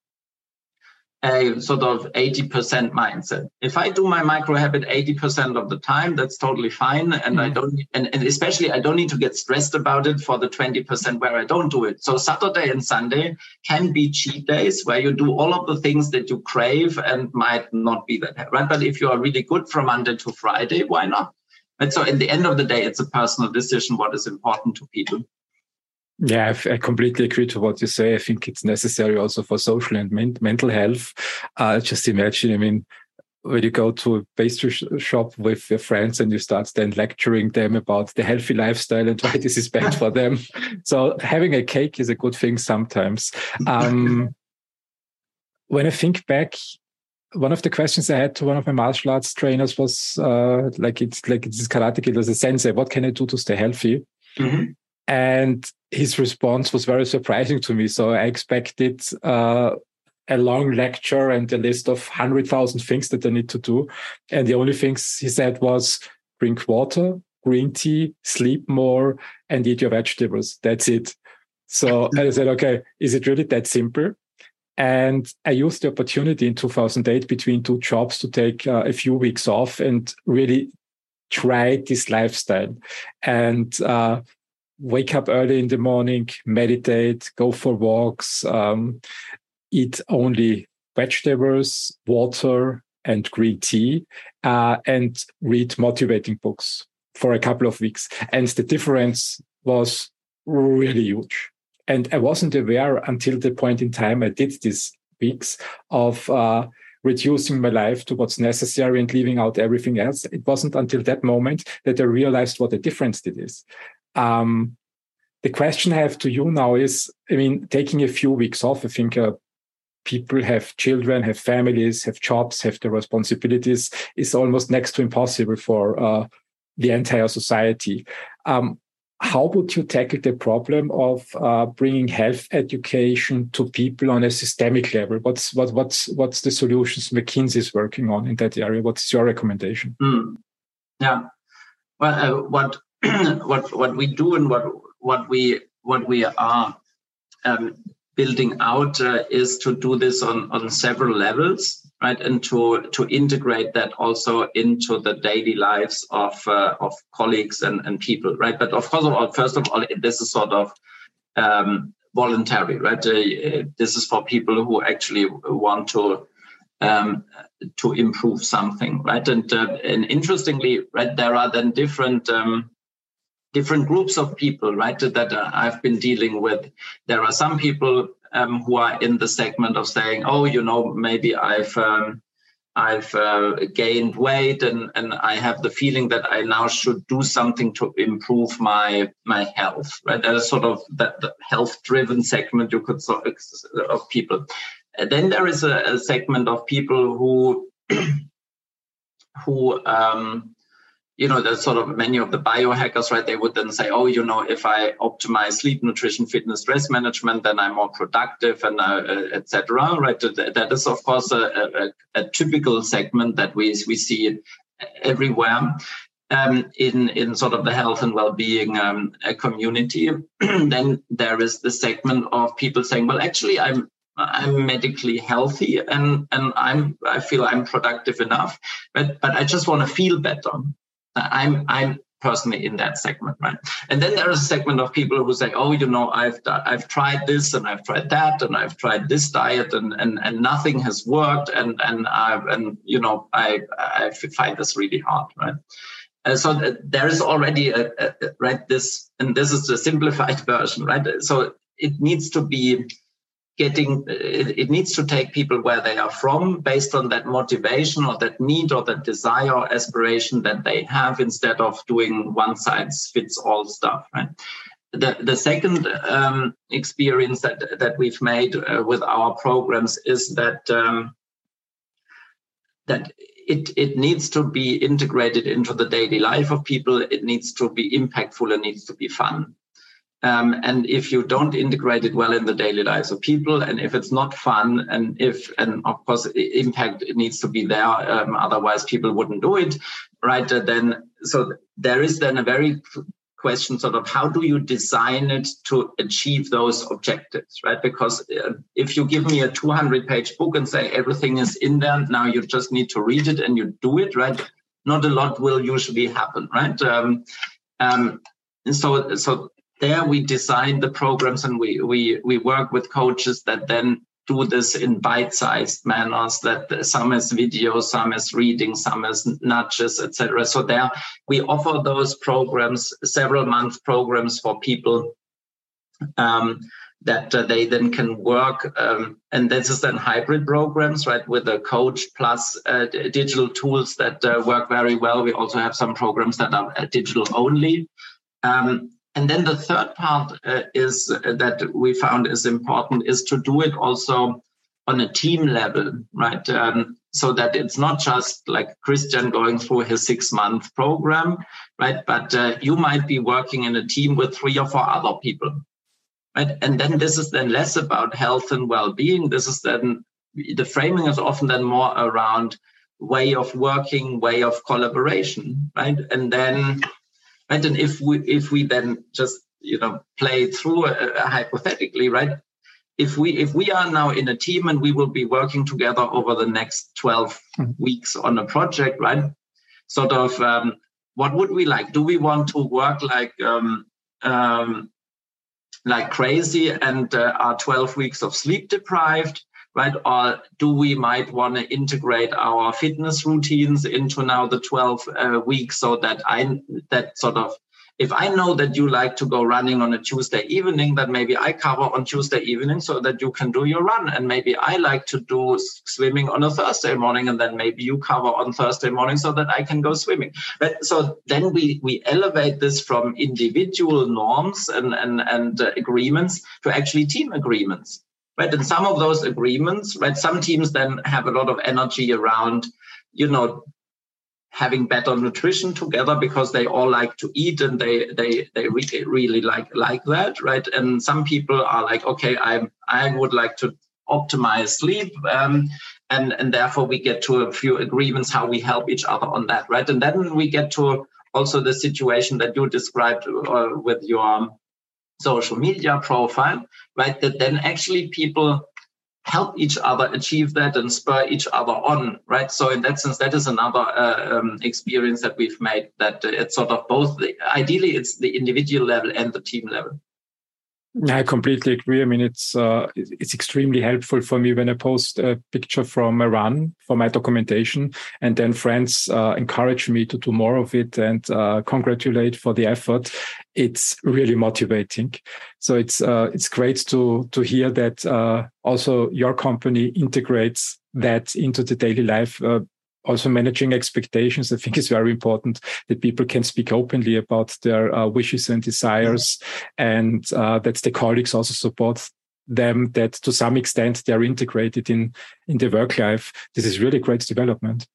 a sort of 80% mindset. If I do my micro habit 80% of the time, that's totally fine. And mm-hmm. I don't, and, and especially I don't need to get stressed about it for the 20% where I don't do it. So Saturday and Sunday can be cheat days where you do all of the things that you crave and might not be that, right? But if you are really good from Monday to Friday, why not? And so in the end of the day, it's a personal decision what is important to people. Yeah, I, completely agree to what you say. I think it's necessary also for social and men- mental health. Uh, just imagine, I mean, when you go to a pastry sh- shop with your friends and you start then lecturing them about the healthy lifestyle and why this is bad for them. So having a cake is a good thing sometimes. Um, when I think back, one of the questions I had to one of my martial arts trainers was uh, like it's like it's karate kid was a sensei. What can I do to stay healthy? Mm-hmm. And his response was very surprising to me. So I expected uh, a long lecture and a list of 100,000 things that I need to do. And the only things he said was drink water, green tea, sleep more, and eat your vegetables. That's it. So I said, okay, is it really that simple? And I used the opportunity in 2008 between two jobs to take uh, a few weeks off and really try this lifestyle. And uh, wake up early in the morning, meditate, go for walks, um, eat only vegetables, water, and green tea, uh, and read motivating books for a couple of weeks. And the difference was really huge. And I wasn't aware until the point in time I did these weeks of uh, reducing my life to what's necessary and leaving out everything else. It wasn't until that moment that I realized what a difference it is. Um, the question I have to you now is, I mean, taking a few weeks off, I think uh, people have children, have families, have jobs, have their responsibilities is almost next to impossible for uh, the entire society. Um, how would you tackle the problem of uh, bringing health education to people on a systemic level? What's what, what's what's the solutions McKinsey is working on in that area? What's your recommendation? Mm. Yeah, well, uh, what what what we do and what what we what we are um, building out uh, is to do this on on several levels, right, and to to integrate that also into the daily lives of uh, of colleagues and and people, right. But of course, first of all, this is sort of um, voluntary, right? Uh, this is for people who actually want to um, to improve something, right? And uh, and interestingly, right, there are then different um, different groups of people, right, that uh, I've been dealing with. There are some people um, who are in the segment of saying, "Oh, you know, maybe I've." Um, I've uh, gained weight and, and I have the feeling that I now should do something to improve my my health. Right, that is sort of that health driven segment you could sort of people. And then there is a, a segment of people who who um, you know, there's sort of many of the biohackers, right? They would then say, oh, you know, if I optimize sleep, nutrition, fitness, stress management, then I'm more productive and uh etc. Right? That is, of course, a, a, a, typical segment that we we see everywhere. um, in in sort of the health and well-being um, community. then there is the segment of people saying, "Well, actually, I'm I'm medically healthy and and I'm I feel I'm productive enough, but but I just want to feel better. I'm I'm personally in that segment, right? And then there is a segment of people who say, oh, you know, I've I've tried this and I've tried that and I've tried this diet and and, and nothing has worked and and I and you know I I find this really hard, right? Uh, so there is already a, a, right this and this is the simplified version, right? So it needs to be getting it, needs to take people where they are from based on that motivation or that need or that desire or aspiration that they have instead of doing one size fits all stuff right the, the second um, experience that, that we've made uh, with our programs is that um, that it, it needs to be integrated into the daily life of people. It needs to be impactful. It needs to be fun. Um, and if you don't integrate it well in the daily lives of people, and if it's not fun, and if, and of course, impact needs to be there, um, otherwise people wouldn't do it, right? Uh, then, so there is then a very question sort of how do you design it to achieve those objectives, right? Because uh, if you give me a 200 page book and say everything is in there, now you just need to read it and you do it, right? Not a lot will usually happen, right? Um, um, so, so there we design the programs and we we we work with coaches that then do this in bite-sized manners that some as video some as reading some as nudges etc so there we offer those programs several month programs for people um, that uh, they then can work um, and this is then hybrid programs right with a coach plus uh, digital tools that uh, work very well. We also have some programs that are uh, digital only. Um, and then the third part uh, is uh, that we found is important is to do it also on a team level, right? Um, so that it's not just like Christian going through his six month program, right? But uh, you might be working in a team with three or four other people, right? And then this is then less about health and well being. This is then the framing is often then more around way of working, way of collaboration, right? And then right? And if we if we then just you know play through uh, hypothetically, right? If we if we are now in a team and we will be working together over the next 12 mm-hmm. weeks on a project, right? Sort of um, what would we like? Do we want to work like um, um, like crazy and uh, are 12 weeks of sleep deprived? Right? Or do we might want to integrate our fitness routines into now the 12 uh, weeks so that I, that sort of, if I know that you like to go running on a Tuesday evening, then maybe I cover on Tuesday evening so that you can do your run. And maybe I like to do swimming on a Thursday morning, and then maybe you cover on Thursday morning so that I can go swimming. But so then we we elevate this from individual norms and and and uh, agreements to actually team agreements right? And some of those agreements, right? Some teams then have a lot of energy around, you know, having better nutrition together because they all like to eat and they they they really really like like that, right? And some people are like, okay, I I would like to optimize sleep. Um, and, and therefore we get to a few agreements how we help each other on that, right? And then we get to also the situation that you described uh, with your social media profile, right? That then actually people help each other achieve that and spur each other on, right? So in that sense, that is another uh, um, experience that we've made. That it's sort of both. The, ideally, it's the individual level and the team level. I completely agree. I mean, it's uh, it's extremely helpful for me when I post a picture from a run for my documentation, and then friends uh, encourage me to do more of it and uh, congratulate for the effort. It's really motivating. So it's uh, it's great to to hear that uh, also your company integrates that into the daily life uh, also managing expectations i think is very important that people can speak openly about their uh, wishes and desires. And uh, that the colleagues also support them that to some extent they're integrated in in the work life. This is really great development.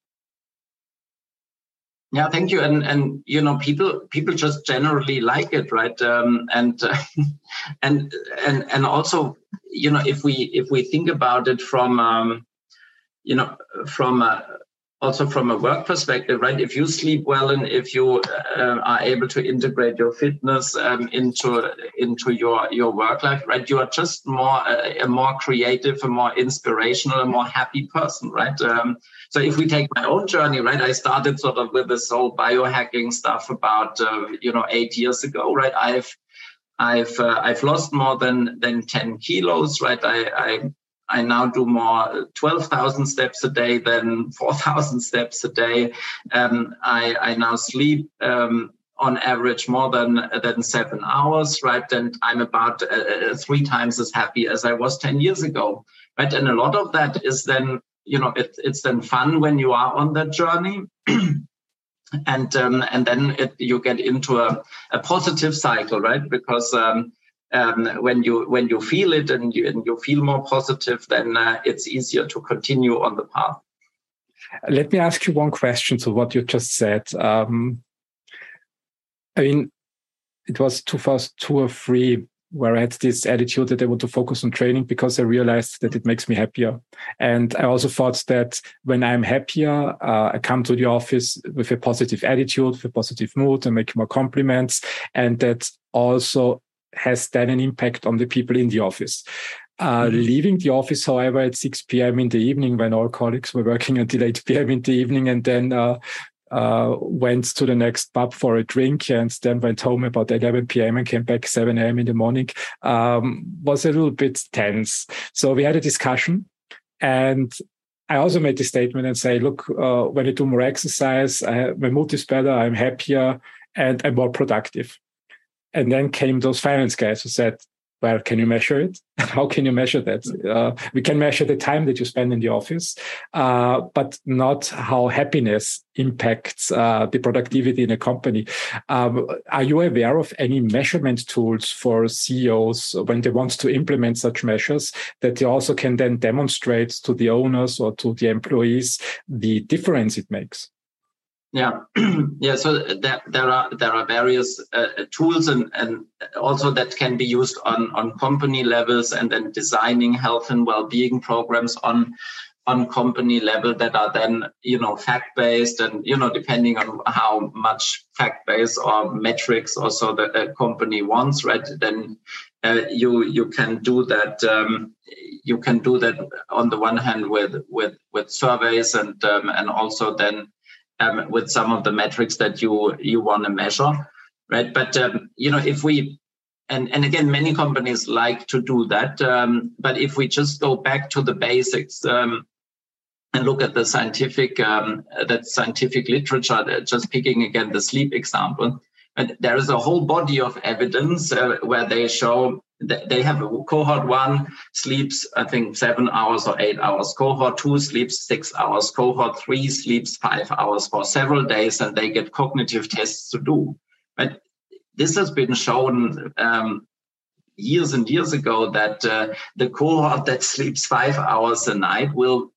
Yeah thank you. And and you know people people just generally like it right? Um, and uh, and and and also you know if we if we think about it from um, you know from a also from a work perspective, right? If you sleep well and if you uh, are able to integrate your fitness um, into into your your work life, right? You are just more a, a more creative, a more inspirational, a more happy person, right? Um, so if we take my own journey, right? I started sort of with this whole biohacking stuff about uh, you know eight years ago, right? I've I've uh, I've lost more than than ten kilos, right? I, I I now do more 12,000 steps a day than 4,000 steps a day. Um, I, I, now sleep um, on average more than than seven hours, right? And I'm about uh, uh, three times as happy as I was 10 years ago, right? And a lot of that is then, you know, it, it's then fun when you are on that journey. and um, and then it, you get into a, a positive cycle, right? Because um, um, when you when you feel it and you, and you feel more positive, then uh, it's easier to continue on the path. Let me ask you one question to what you just said. Um, I mean, it was 2002 or three where I had this attitude that I want to focus on training because I realized that it makes me happier. And I also thought that when I'm happier, uh, I come to the office with a positive attitude, with a positive mood, and make more compliments. And that also has then an impact on the people in the office. Uh, mm-hmm. leaving the office, however, at 6 p.m. in the evening when all colleagues were working until 8 p.m. in the evening and then uh, uh, went to the next pub for a drink and then went home about 11 p.m. and came back 7 a.m. in the morning um, was a little bit tense. So we had a discussion and I also made the statement and say, look, uh, when I do more exercise, I, my mood is better, I'm happier and I'm more productive. And then came those finance guys who said, well, can you measure it? How can you measure that? Uh, we can measure the time that you spend in the office, uh, but not how happiness impacts uh, the productivity in a company. Um, are you aware of any measurement tools for CEOs when they want to implement such measures that they also can then demonstrate to the owners or to the employees the difference it makes? Yeah, yeah. So there, there are there are various uh, tools and and also that can be used on on company levels and then designing health and well being programs on on company level that are then you know fact based and you know depending on how much fact based or metrics also the a company wants right then uh, you you can do that um, you can do that on the one hand with with with surveys and um, and also then um, with some of the metrics that you you want to measure, right? But um, you know, if we and and again, many companies like to do that, um, but if we just go back to the basics um, and look at the scientific um, that scientific literature, just picking again the sleep example, and there is a whole body of evidence uh, where they show they have a cohort one sleeps i think seven hours or eight hours. Cohort two sleeps six hours. Cohort three sleeps five hours for several days and they get cognitive tests to do. But this has been shown um, years and years ago that uh, the cohort that sleeps five hours a night will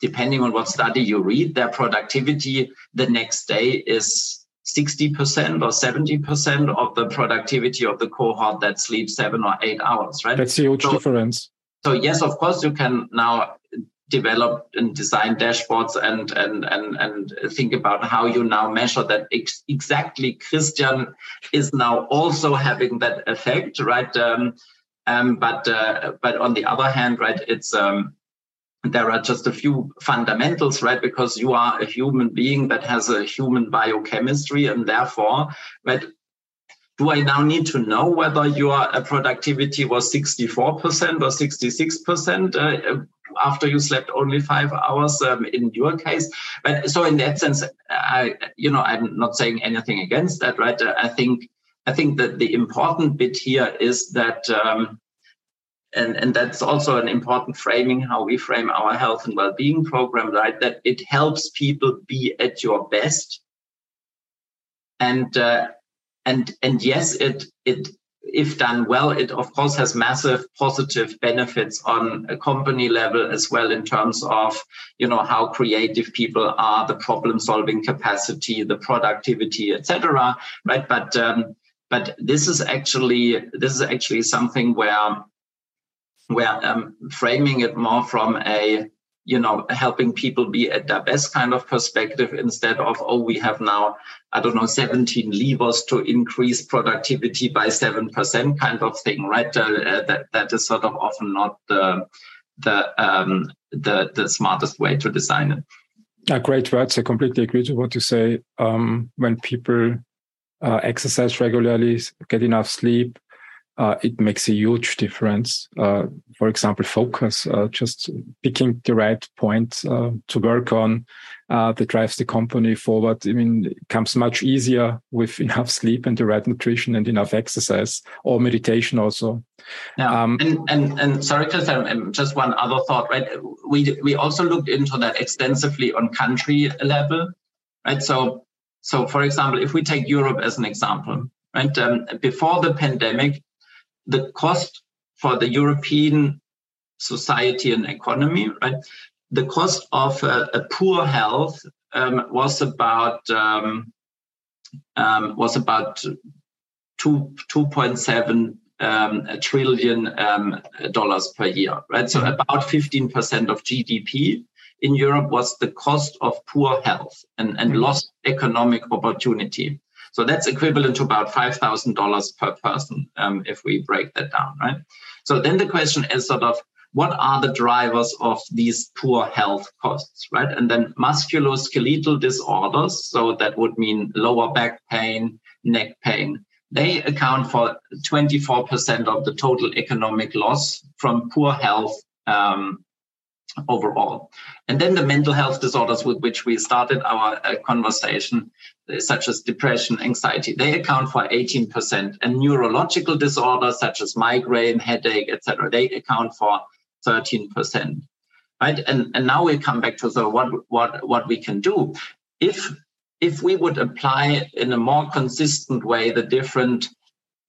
depending on what study you read their productivity the next day is 60% or 70% of the productivity of the cohort that sleeps seven or eight hours, right? That's a huge so, difference. So yes, of course, you can now develop and design dashboards and and and and think about how you now measure that ex- exactly christian is now also having that effect right um, um, but uh, but on the other hand right it's um, there are just a few fundamentals, right? Because you are a human being that has a human biochemistry, and therefore, right, do I now need to know whether your productivity was 64% or 66% uh, after you slept only five hours um, in your case? But so in that sense, I, you know, I'm not saying anything against that, right? I think I think that the important bit here is that um, and, and that's also an important framing how we frame our health and well-being program right? That it helps people be at your best. And uh, and and yes it it if done well it of course has massive positive benefits on a company level as well in terms of you know how creative people are the problem solving capacity the productivity etc right? But um, but this is actually this is actually something where where um, framing it more from a you know, helping people be at their best kind of perspective instead of, oh, we have now, I don't know, 17 levers to increase productivity by 7% kind of thing, right? Uh, uh, that, that is sort of often not the, the, um, the, the smartest way to design it. Uh, great words. I completely agree with what you say. Um, when people uh, exercise regularly, get enough sleep, uh, it makes a huge difference. Uh, for example, focus, uh, just picking the right point uh, to work on uh, that drives the company forward. I mean, it comes much easier with enough sleep and the right nutrition and enough exercise or meditation also. Yeah, um, and, and and sorry, Christian, um, just one other thought, right? We we also looked into that extensively on country level, right? So so for example, if we take Europe as an example, right? Um, before the pandemic, the cost for the European society and economy, right? The cost of uh, a poor health um, was about um, um, was about two two point seven um, trillion um, dollars per year, right? So about fifteen percent of GDP in Europe was the cost of poor health and, and mm-hmm. lost economic opportunity. So that's equivalent to about $5,000 per person um, if we break that down, right? So then the question is sort of, what are the drivers of these poor health costs, right? And then musculoskeletal disorders, so that would mean lower back pain, neck pain, they account for 24% of the total economic loss from poor health um, overall. And then the mental health disorders with which we started our uh, conversation, such as depression, anxiety, they account for 18%. And neurological disorders such as migraine, headache, etc., they account for 13%. Right. And, and now we come back to the what what what we can do. If if we would apply in a more consistent way the different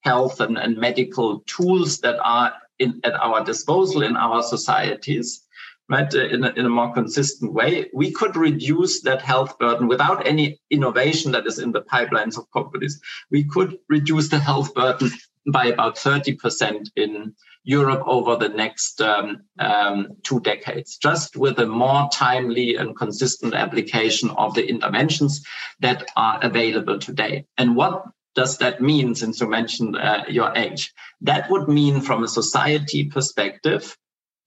health and, and medical tools that are in, at our disposal in our societies, right, uh, in a, in a more consistent way, we could reduce that health burden without any innovation that is in the pipelines of companies. We could reduce the health burden by about 30% in Europe over the next um, um, two decades, just with a more timely and consistent application of the interventions that are available today. And what does that mean, since you mentioned uh, your age? That would mean, from a society perspective,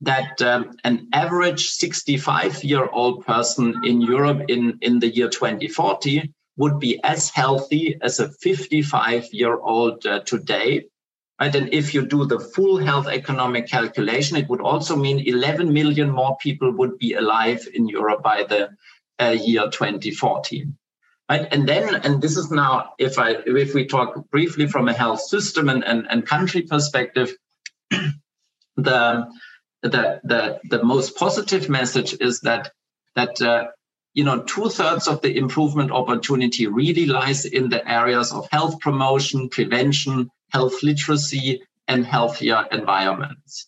that um, an average 65 year old person in Europe in, in the year 2040 would be as healthy as a 55 year old uh, today. Right? And if you do the full health economic calculation, it would also mean 11 million more people would be alive in Europe by the uh, year 2040. Right? And then, and this is now, if I if we talk briefly from a health system and, and, and country perspective, the the the the most positive message is that that uh, you know two thirds of the improvement opportunity really lies in the areas of health promotion, prevention, health literacy, and healthier environments.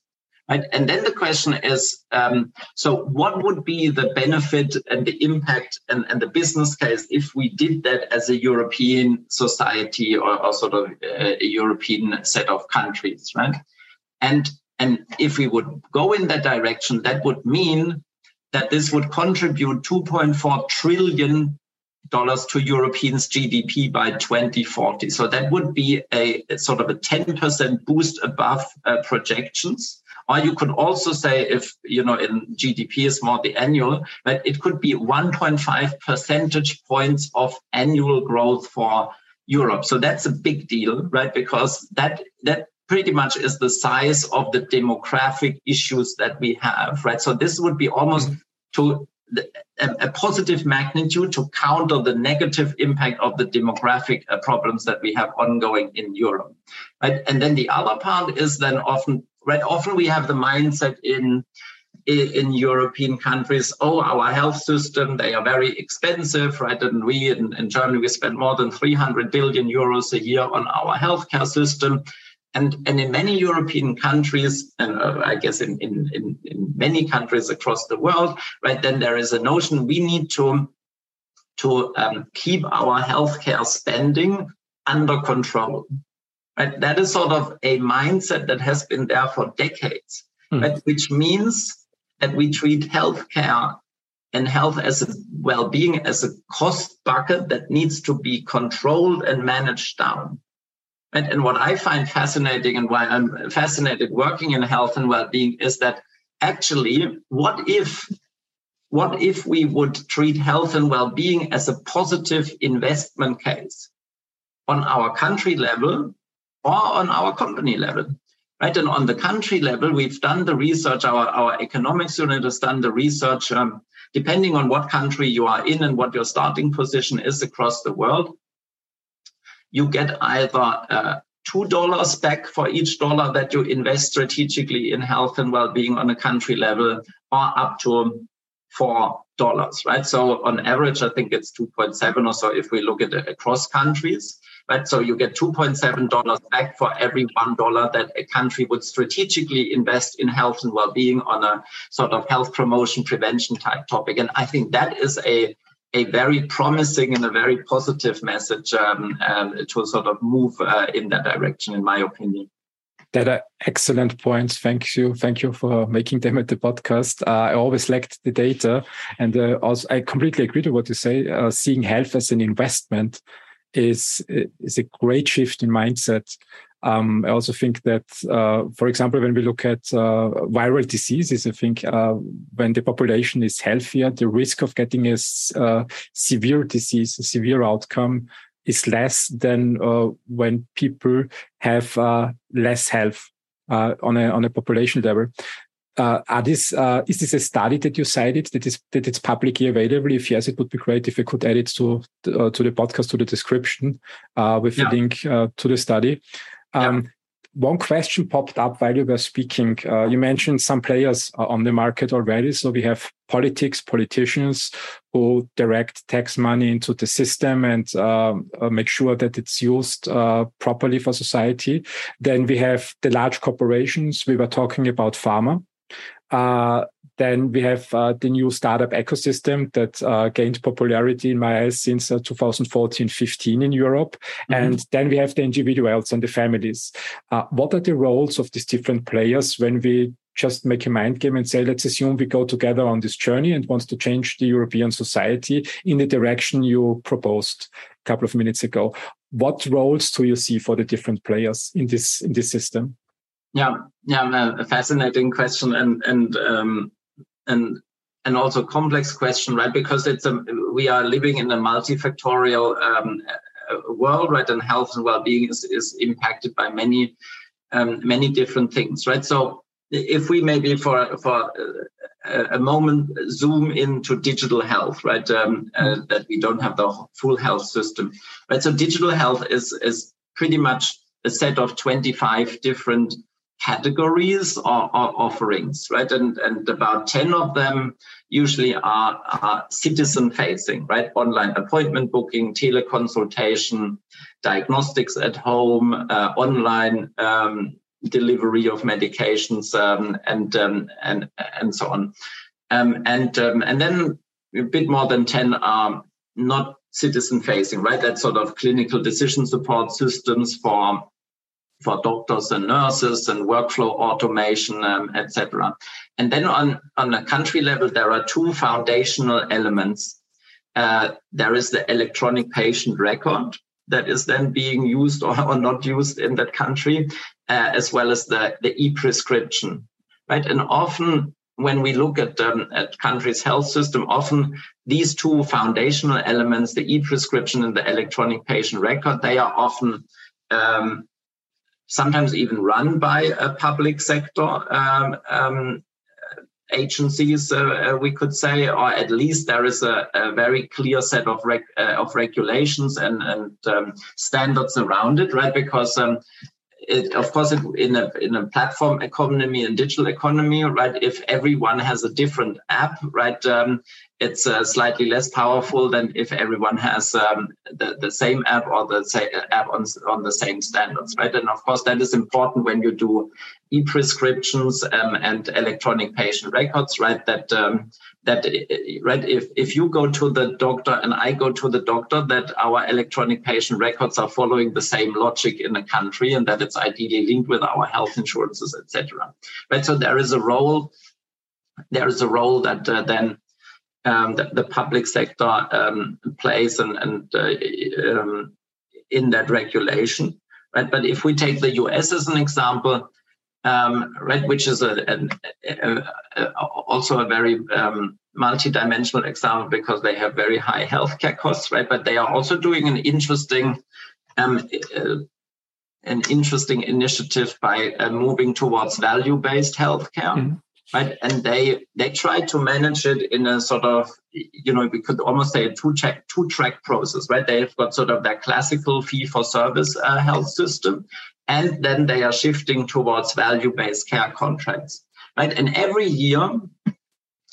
Right? And then the question is, um, so what would be the benefit and the impact and, and the business case if we did that as a European society or, or sort of a European set of countries, right? And and if we would go in that direction, that would mean that this would contribute 2.4 trillion dollars to Europeans' GDP by 2040. So that would be a, a sort of a 10% boost above uh, projections. Or you could also say, if you know, in GDP is more the annual, but it could be 1.5 percentage points of annual growth for Europe. So that's a big deal, right? Because that that pretty much is the size of the demographic issues that we have, right? So this would be almost mm-hmm. to a, a, positive magnitude to counter the negative impact of the demographic uh, problems that we have ongoing in Europe, right? And then the other part is then often, right? Often we have the mindset in in European countries, oh, our health system, they are very expensive, right? And we in, in Germany, we spend more than 300 billion euros a year on our healthcare system. And, and in many European countries, and uh, I guess in, in, in, in, many countries across the world, right, then there is a notion we need to, to um, keep our healthcare spending under control. Right? That is sort of a mindset that has been there for decades, mm. right? which means that we treat healthcare and health as a well-being as a cost bucket that needs to be controlled and managed down. And, and what I find fascinating and why I'm fascinated working in health and well-being is that actually, what if what if we would treat health and well-being as a positive investment case on our country level or on our company level? Right. And on the country level, we've done the research, our, our economics unit has done the research, um, depending on what country you are in and what your starting position is across the world. You get either uh, $2 back for each dollar that you invest strategically in health and well-being on a country level or up to four dollars, right? So on average, I think it's 2.7 or so if we look at it across countries, right? So you get 2.7 dollars back for every one dollar that a country would strategically invest in health and well-being on a sort of health promotion prevention type topic. And I think that is a a very promising and a very positive message um, um, to sort of move uh, in that direction, in my opinion. That are excellent points. Thank you. Thank you for making them at the podcast. Uh, I always lacked the data. And uh, also, I completely agree to what you say. Uh, seeing health as an investment is, is a great shift in mindset. Um, I also think that, uh, for example, when we look at uh, viral diseases, I think uh, when the population is healthier, the risk of getting a severe disease, a severe outcome is less than uh, when people have uh, less health uh, on a on a population level. Uh, are this uh, is this a study that you cited that is that it's publicly available? If yes, it would be great if we could add it to uh, to the podcast to the description with yeah. the link to the study. Um, yeah one question popped up while you were speaking. Uh, you mentioned some players on the market already. So we have politics, politicians who direct tax money into the system and uh, uh, make sure that it's used uh, properly for society. Then we have the large corporations. We were talking about pharma. Uh, then we have uh, the new startup ecosystem that uh, gained popularity in my eyes since 2014-15 uh, in Europe. Mm-hmm. And then we have the individuals and the families. Uh, what are the roles of these different players when we just make a mind game and say, let's assume we go together on this journey and want to change the European society in the direction you proposed a couple of minutes ago. What roles do you see for the different players in this in this system? Yeah, yeah, a fascinating question, and and um, and and also complex question, right? Because it's a we are living in a multifactorial um, world, right? And health and well-being is is impacted by many um, many different things, right? So if we maybe for for a moment zoom into digital health, right? Um, uh, that we don't have the full health system, right? So digital health is is pretty much a set of 25 different categories or, or, offerings, right? And, and about 10 of them usually are, are citizen facing, right? Online appointment booking, teleconsultation, diagnostics at home, uh, online um, delivery of medications, um, and, um, and, and so on. Um, and, um, and then a bit more than 10 are not citizen facing, right? That sort of clinical decision support systems for for doctors and nurses and workflow automation, um, etc. And then on, on a country level, there are two foundational elements. Uh, there is the electronic patient record that is then being used or, or not used in that country, uh, as well as the, the e-prescription, right? And often when we look at, um, at countries' health system, often these two foundational elements, the e-prescription and the electronic patient record, they are often um, sometimes even run by a public sector um, um, agencies, uh, uh, we could say, or at least there is a, a very clear set of uh, of regulations and and um, standards around it, right? Because um, it, of course, it, in a in a platform economy and digital economy, right? If everyone has a different app, right, um, it's uh, slightly less powerful than if everyone has um, the, the same app or the app on, on the same standards, right? And of course, that is important when you do e-prescriptions um, and electronic patient records, right? That um, that right if if you go to the doctor and I go to the doctor, that our electronic patient records are following the same logic in the country, and that it's ideally linked with our health insurances, etc. Right. So there is a role there is a role that uh, then um, the, the, public sector um, plays and, and uh, um, in that regulation. Right? But if we take the US as an example, um, right, which is a, a, a, a also a very um, multi-dimensional example because they have very high healthcare costs, right? But they are also doing an interesting um, uh, an interesting initiative by uh, moving towards value-based healthcare. Mm-hmm right? And they they try to manage it in a sort of you know we could almost say a two track two track process, right? They've got sort of their classical fee for service uh, health system, and then they are shifting towards value based care contracts, right? And every year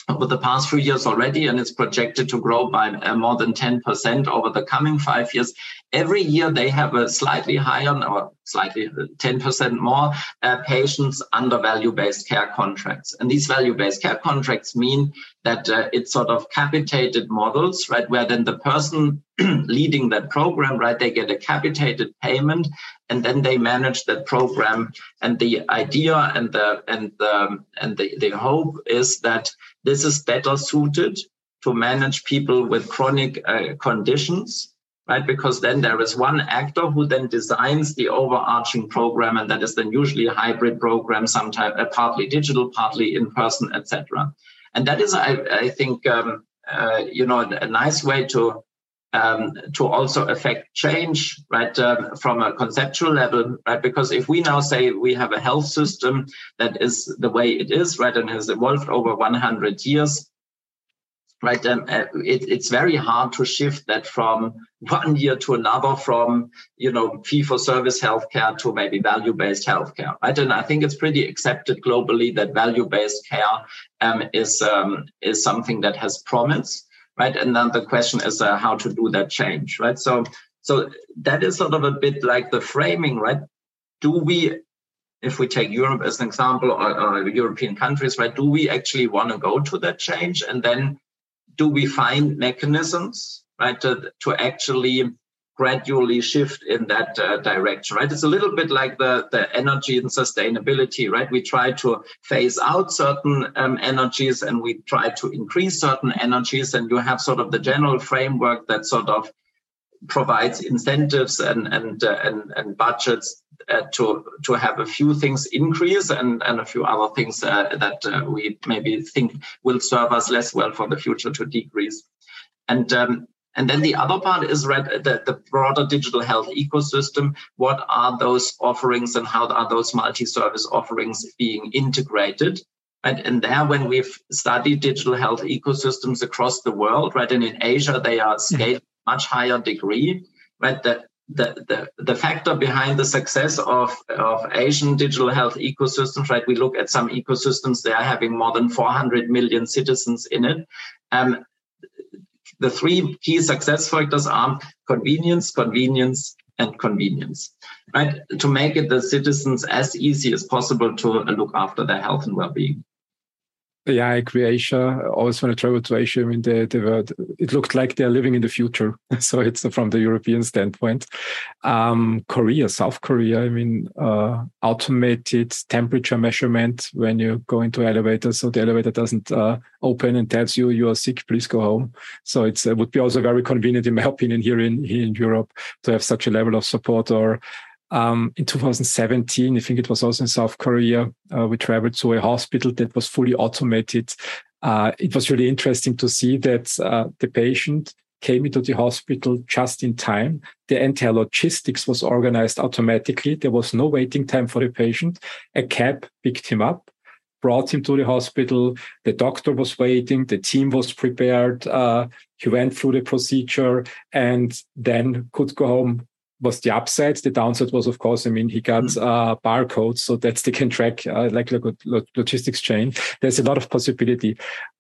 over the past few years already, and it's projected to grow by uh, more than 10% over the coming five years. Every year, they have a slightly higher or slightly 10% uh, more uh, patients under value based care contracts. And these value based care contracts mean that uh, it's sort of capitated models, right? Where then the person leading that program, right, they get a capitated payment and then they manage that program. And the idea and the, and the, and the, the hope is that this is better suited to manage people with chronic uh, conditions, right? Because then there is one actor who then designs the overarching program, and that is then usually a hybrid program, sometimes uh, partly digital, partly in person, etc. And that is, I, I think, um, uh, you know, a nice way to um, to also affect change, right, um, from a conceptual level, right? Because if we now say we have a health system that is the way it is, right, and has evolved over 100 years, right, um, uh, it, it's very hard to shift that from one year to another, from you know fee for service healthcare to maybe value based healthcare, right? And I think it's pretty accepted globally that value based care um, is um, is something that has promise right? And then the question is uh, how to do that change, right? So, so that is sort of a bit like the framing, right? Do we, if we take Europe as an example, or, or European countries, right? Do we actually want to go to that change, and then do we find mechanisms, right, to, to actually gradually shift in that uh, direction, right? It's a little bit like the, the energy and sustainability, right? We try to phase out certain um, energies and we try to increase certain energies, and you have sort of the general framework that sort of provides incentives and and uh, and, and budgets uh, to to have a few things increase and and a few other things uh, that uh, we maybe think will serve us less well for the future to decrease. And um, and then the other part is right, the, the broader digital health ecosystem. What are those offerings and how are those multi-service offerings being integrated? Right? And there, when we've studied digital health ecosystems across the world, right, and in Asia, they are mm-hmm. scaled much higher degree, right? The, the, the, the factor behind the success of, of Asian digital health ecosystems, right? We look at some ecosystems, they are having more than 400 million citizens in it. Um, the three key success factors are convenience, convenience, and convenience, right? To make it the citizens as easy as possible to look after their health and well-being yeah, I agree. Asia, always when I travel to Asia, I mean, they, they were, it looked like they're living in the future. so it's from the European standpoint. Um, Korea, South Korea, I mean, uh, automated temperature measurement when you go into elevator. So the elevator doesn't uh, open and tells you you are sick, please go home. So it would be also very convenient, in my opinion, here in, here in Europe to have such a level of support or um, in 2017, I think it was also in South Korea, uh, we traveled to a hospital that was fully automated. Uh, it was really interesting to see that uh, the patient came into the hospital just in time. The entire logistics was organized automatically. There was no waiting time for the patient. A cab picked him up, brought him to the hospital. The doctor was waiting. The team was prepared. Uh, he went through the procedure and then could go home was the upside. The downside was, of course, I mean, he got mm. uh, barcodes so that they can track uh, like a logistics chain. There's a lot of possibility.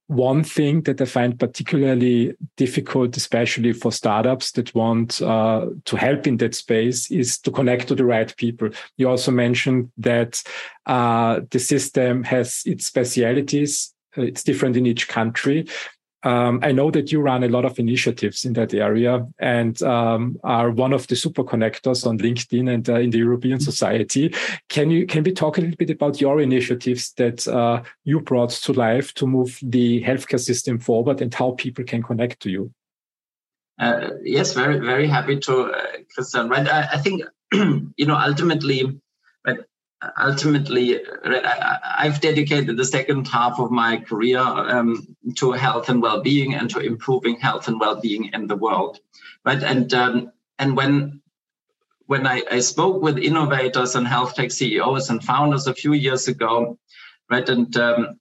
One thing that I find particularly difficult, especially for startups that want uh, to help in that space, is to connect to the right people. You also mentioned that uh, the system has its specialities. It's different in each country Um, I know that you run a lot of initiatives in that area and um, are one of the super connectors on LinkedIn and uh, in the European Society. Can you can we talk a little bit about your initiatives that uh, you brought to life to move the healthcare system forward and how people can connect to you? Uh, yes, very very happy to, uh, Christian. Right, I, I think you know ultimately, ultimately, I, have dedicated the second half of my career um, to health and well-being and to improving health and well-being in the world, right? And um, and when when I, I, spoke with innovators and health tech CEOs and founders a few years ago, right, and um,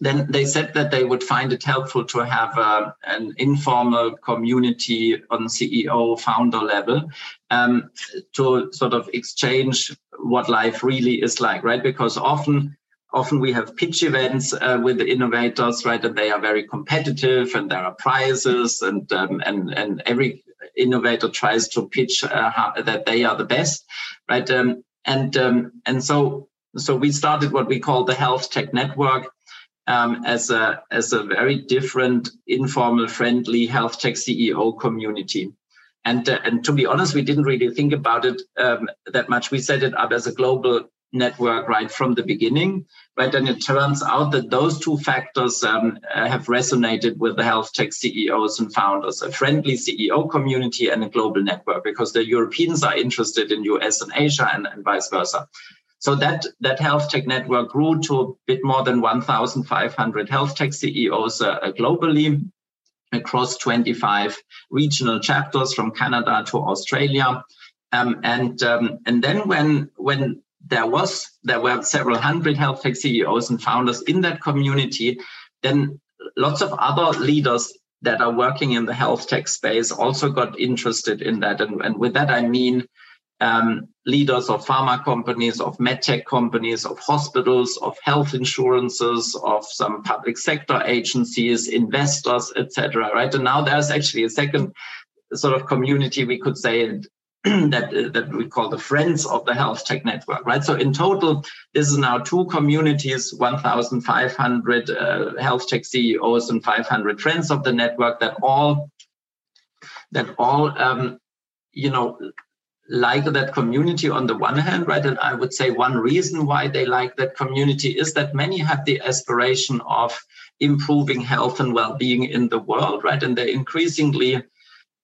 then they said that they would find it helpful to have uh, an informal community on CEO founder level um, to sort of exchange what life really is like, right? Because often often we have pitch events uh, with the innovators, right? And they are very competitive, and there are prizes, and um, and and every innovator tries to pitch uh, how, that they are the best, right? Um, and um, and so so we started what we call the health tech network, um, as a as a very different, informal, friendly health tech CEO community. And uh, and to be honest, we didn't really think about it um, that much. We set it up as a global network right from the beginning, right? And it turns out that those two factors um, uh, have resonated with the health tech CEOs and founders: a friendly CEO community and a global network, because the Europeans are interested in US and Asia, and, and vice versa. So that, that health tech network grew to a bit more than 1,500 health tech CEOs uh, globally across 25 regional chapters from Canada to Australia. Um, and um, and then when when there was there were several hundred health tech CEOs and founders in that community, then lots of other leaders that are working in the health tech space also got interested in that. And, and with that I mean um, leaders of pharma companies, of medtech companies, of hospitals, of health insurances, of some public sector agencies, investors, etc. Right, and now there's actually a second sort of community we could say that that we call the friends of the health tech network. Right, so in total, this is now two communities: 1,500 uh, health tech CEOs and 500 friends of the network that all that all um, you know like that community on the one hand, right? And I would say one reason why they like that community is that many have the aspiration of improving health and well-being in the world, right? And they increasingly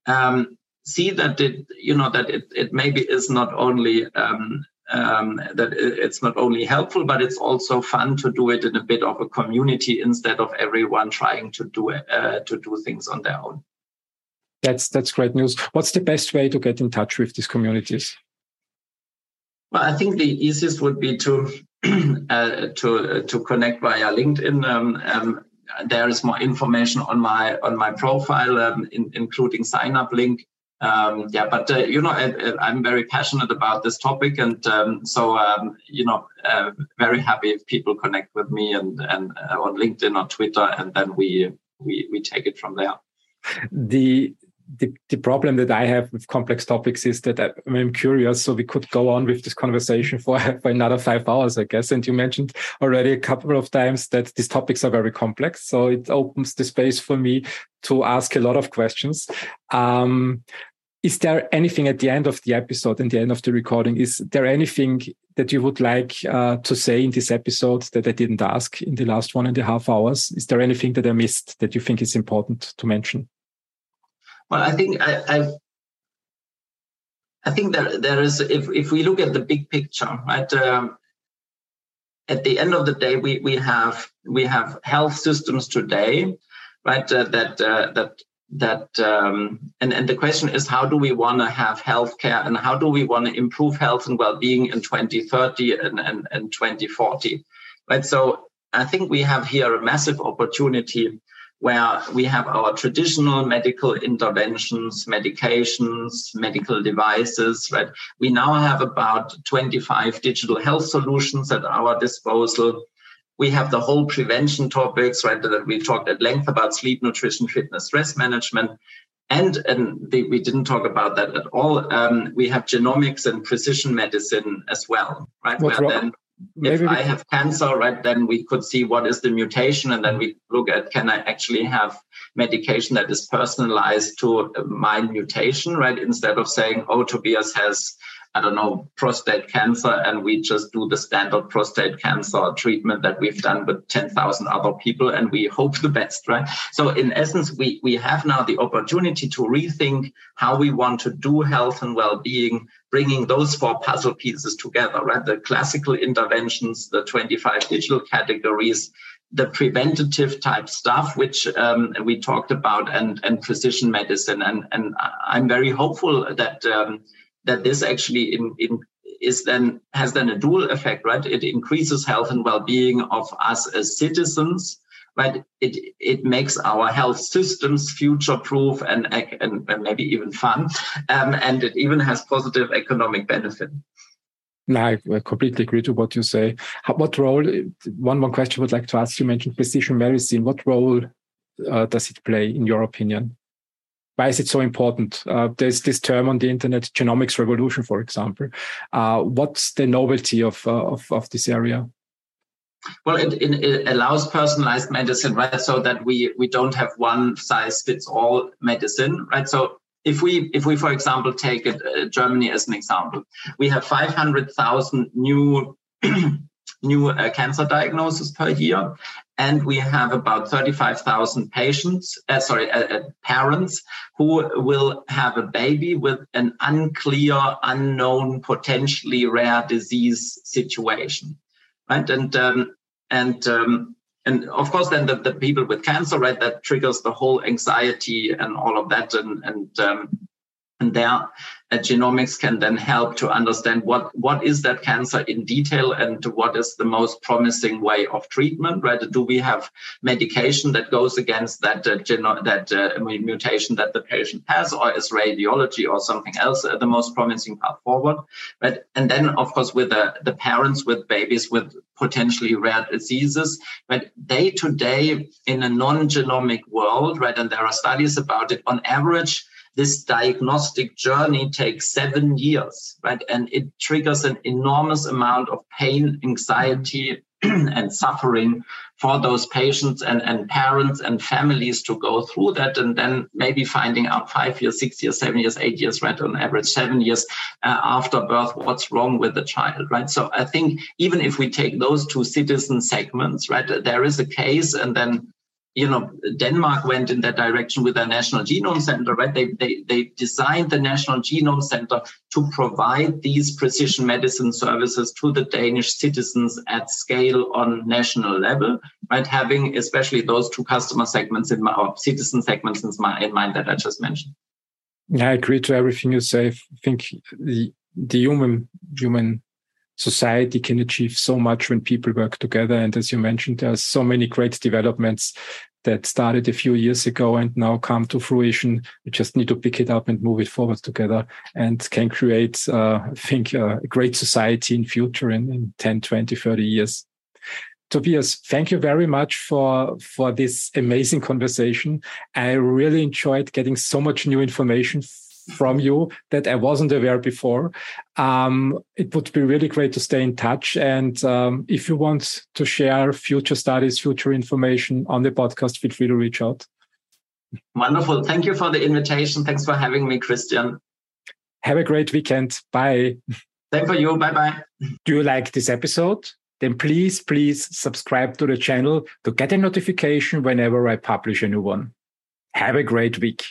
um, see that it, you know, that it, it maybe is not only um, um, that it's not only helpful, but it's also fun to do it in a bit of a community instead of everyone trying to do uh, to do things on their own. That's that's great news. What's the best way to get in touch with these communities? Well, I think the easiest would be to uh, to uh, to connect via LinkedIn. Um, um, there is more information on my on my profile, um, in, including sign up link. Um, yeah, but uh, you know, I, am very passionate about this topic, and um, so um, you know, uh, very happy if people connect with me and and uh, on LinkedIn or Twitter, and then we we we take it from there. The the, the problem that I have with complex topics is that I, I'm curious. So we could go on with this conversation for, for another five hours, I guess. And you mentioned already a couple of times that these topics are very complex. So it opens the space for me to ask a lot of questions. Um, is there anything at the end of the episode and the end of the recording? Is there anything that you would like uh, to say in this episode that I didn't ask in the last one and a half hours? Is there anything that I missed that you think is important to mention? Well, I think I, I, I think that there is if if we look at the big picture, right? Um, at the end of the day, we we have we have health systems today, right? Uh, that uh, that that um, and and the question is how do we want to have healthcare and how do we want to improve health and well-being in 2030 and, and, and 2040 right so i think we have here a massive opportunity where we have our traditional medical interventions, medications, medical devices, right? We now have about 25 digital health solutions at our disposal. We have the whole prevention topics, right? That we talked at length about sleep, nutrition, fitness, stress management. And, and the, we didn't talk about that at all. Um, we have genomics and precision medicine as well, right? What's, wrong, then, if I have cancer, right, then we could see what is the mutation, and then we look at can I actually have medication that is personalized to my mutation, right? Instead of saying, oh, Tobias has I don't know, prostate cancer, and we just do the standard prostate cancer treatment that we've done with 10,000 other people, and we hope the best, right? So, in essence, we, we have now the opportunity to rethink how we want to do health and well being, bringing those four puzzle pieces together, right? The classical interventions, the 25 digital categories, the preventative type stuff, which um, we talked about, and, and precision medicine. And, and I'm very hopeful that. Um, that this actually in, in is then has then a dual effect, right? It increases health and well-being of us as citizens, right? It it makes our health systems future-proof and and, and maybe even fun, um, and it even has positive economic benefit. I completely agree to what you say. What role? One one question I would like to ask. You mentioned precision medicine. What role uh, does it play, in your opinion? why is it so important? Uh, there's this term on the internet, genomics revolution, for example. Uh, what's the novelty of, uh, of, of this area? Well, it, it, allows personalized medicine, right? So that we we don't have one size fits all medicine, right? So if we if we for example take it, uh, Germany as an example, we have 500,000 new new uh, cancer diagnoses per year, and we have about 35,000 patients, uh, sorry, uh, uh, parents who will have a baby with an unclear, unknown, potentially rare disease situation, right? And um, and um, and of course, then the, the people with cancer, right? That triggers the whole anxiety and all of that, and and um, and there genomics can then help to understand what, what is that cancer in detail and what is the most promising way of treatment, right? Do we have medication that goes against that, uh, geno- that uh, mutation that the patient has, or is radiology or something else uh, the most promising path forward, right? And then, of course, with the, the parents with babies with potentially rare diseases, but Day to day in a non-genomic world, right? And there are studies about it on average, this diagnostic journey takes seven years, right? And it triggers an enormous amount of pain, anxiety, and suffering for those patients and, and parents and families to go through that and then maybe finding out five years, six years, seven years, eight years, right? On average, seven years uh, after birth, what's wrong with the child, right? So I think even if we take those two citizen segments, right, there is a case and then you know, Denmark went in that direction with their National Genome Center, right? They, they, they designed the National Genome Center to provide these precision medicine services to the Danish citizens at scale on national level, right? Having especially those two customer segments in my, or citizen segments in, my, in mind that I just mentioned. Yeah, I agree to everything you say. I think the, the human, human society can achieve so much when people work together. And as you mentioned, there are so many great developments that started a few years ago and now come to fruition. We just need to pick it up and move it forward together and can create, uh, I think, uh, a great society in future in, in 10, 20, 30 years. Tobias, thank you very much for, for this amazing conversation. I really enjoyed getting so much new information from you that I wasn't aware before. Um, it would be really great to stay in touch. And um, if you want to share future studies, future information on the podcast, feel free to reach out. Wonderful. Thank you for the invitation. Thanks for having me, Christian. Have a great weekend. Bye. Same for you. Bye bye. Do you like this episode? Then please, please subscribe to the channel to get a notification whenever I publish a new one. Have a great week.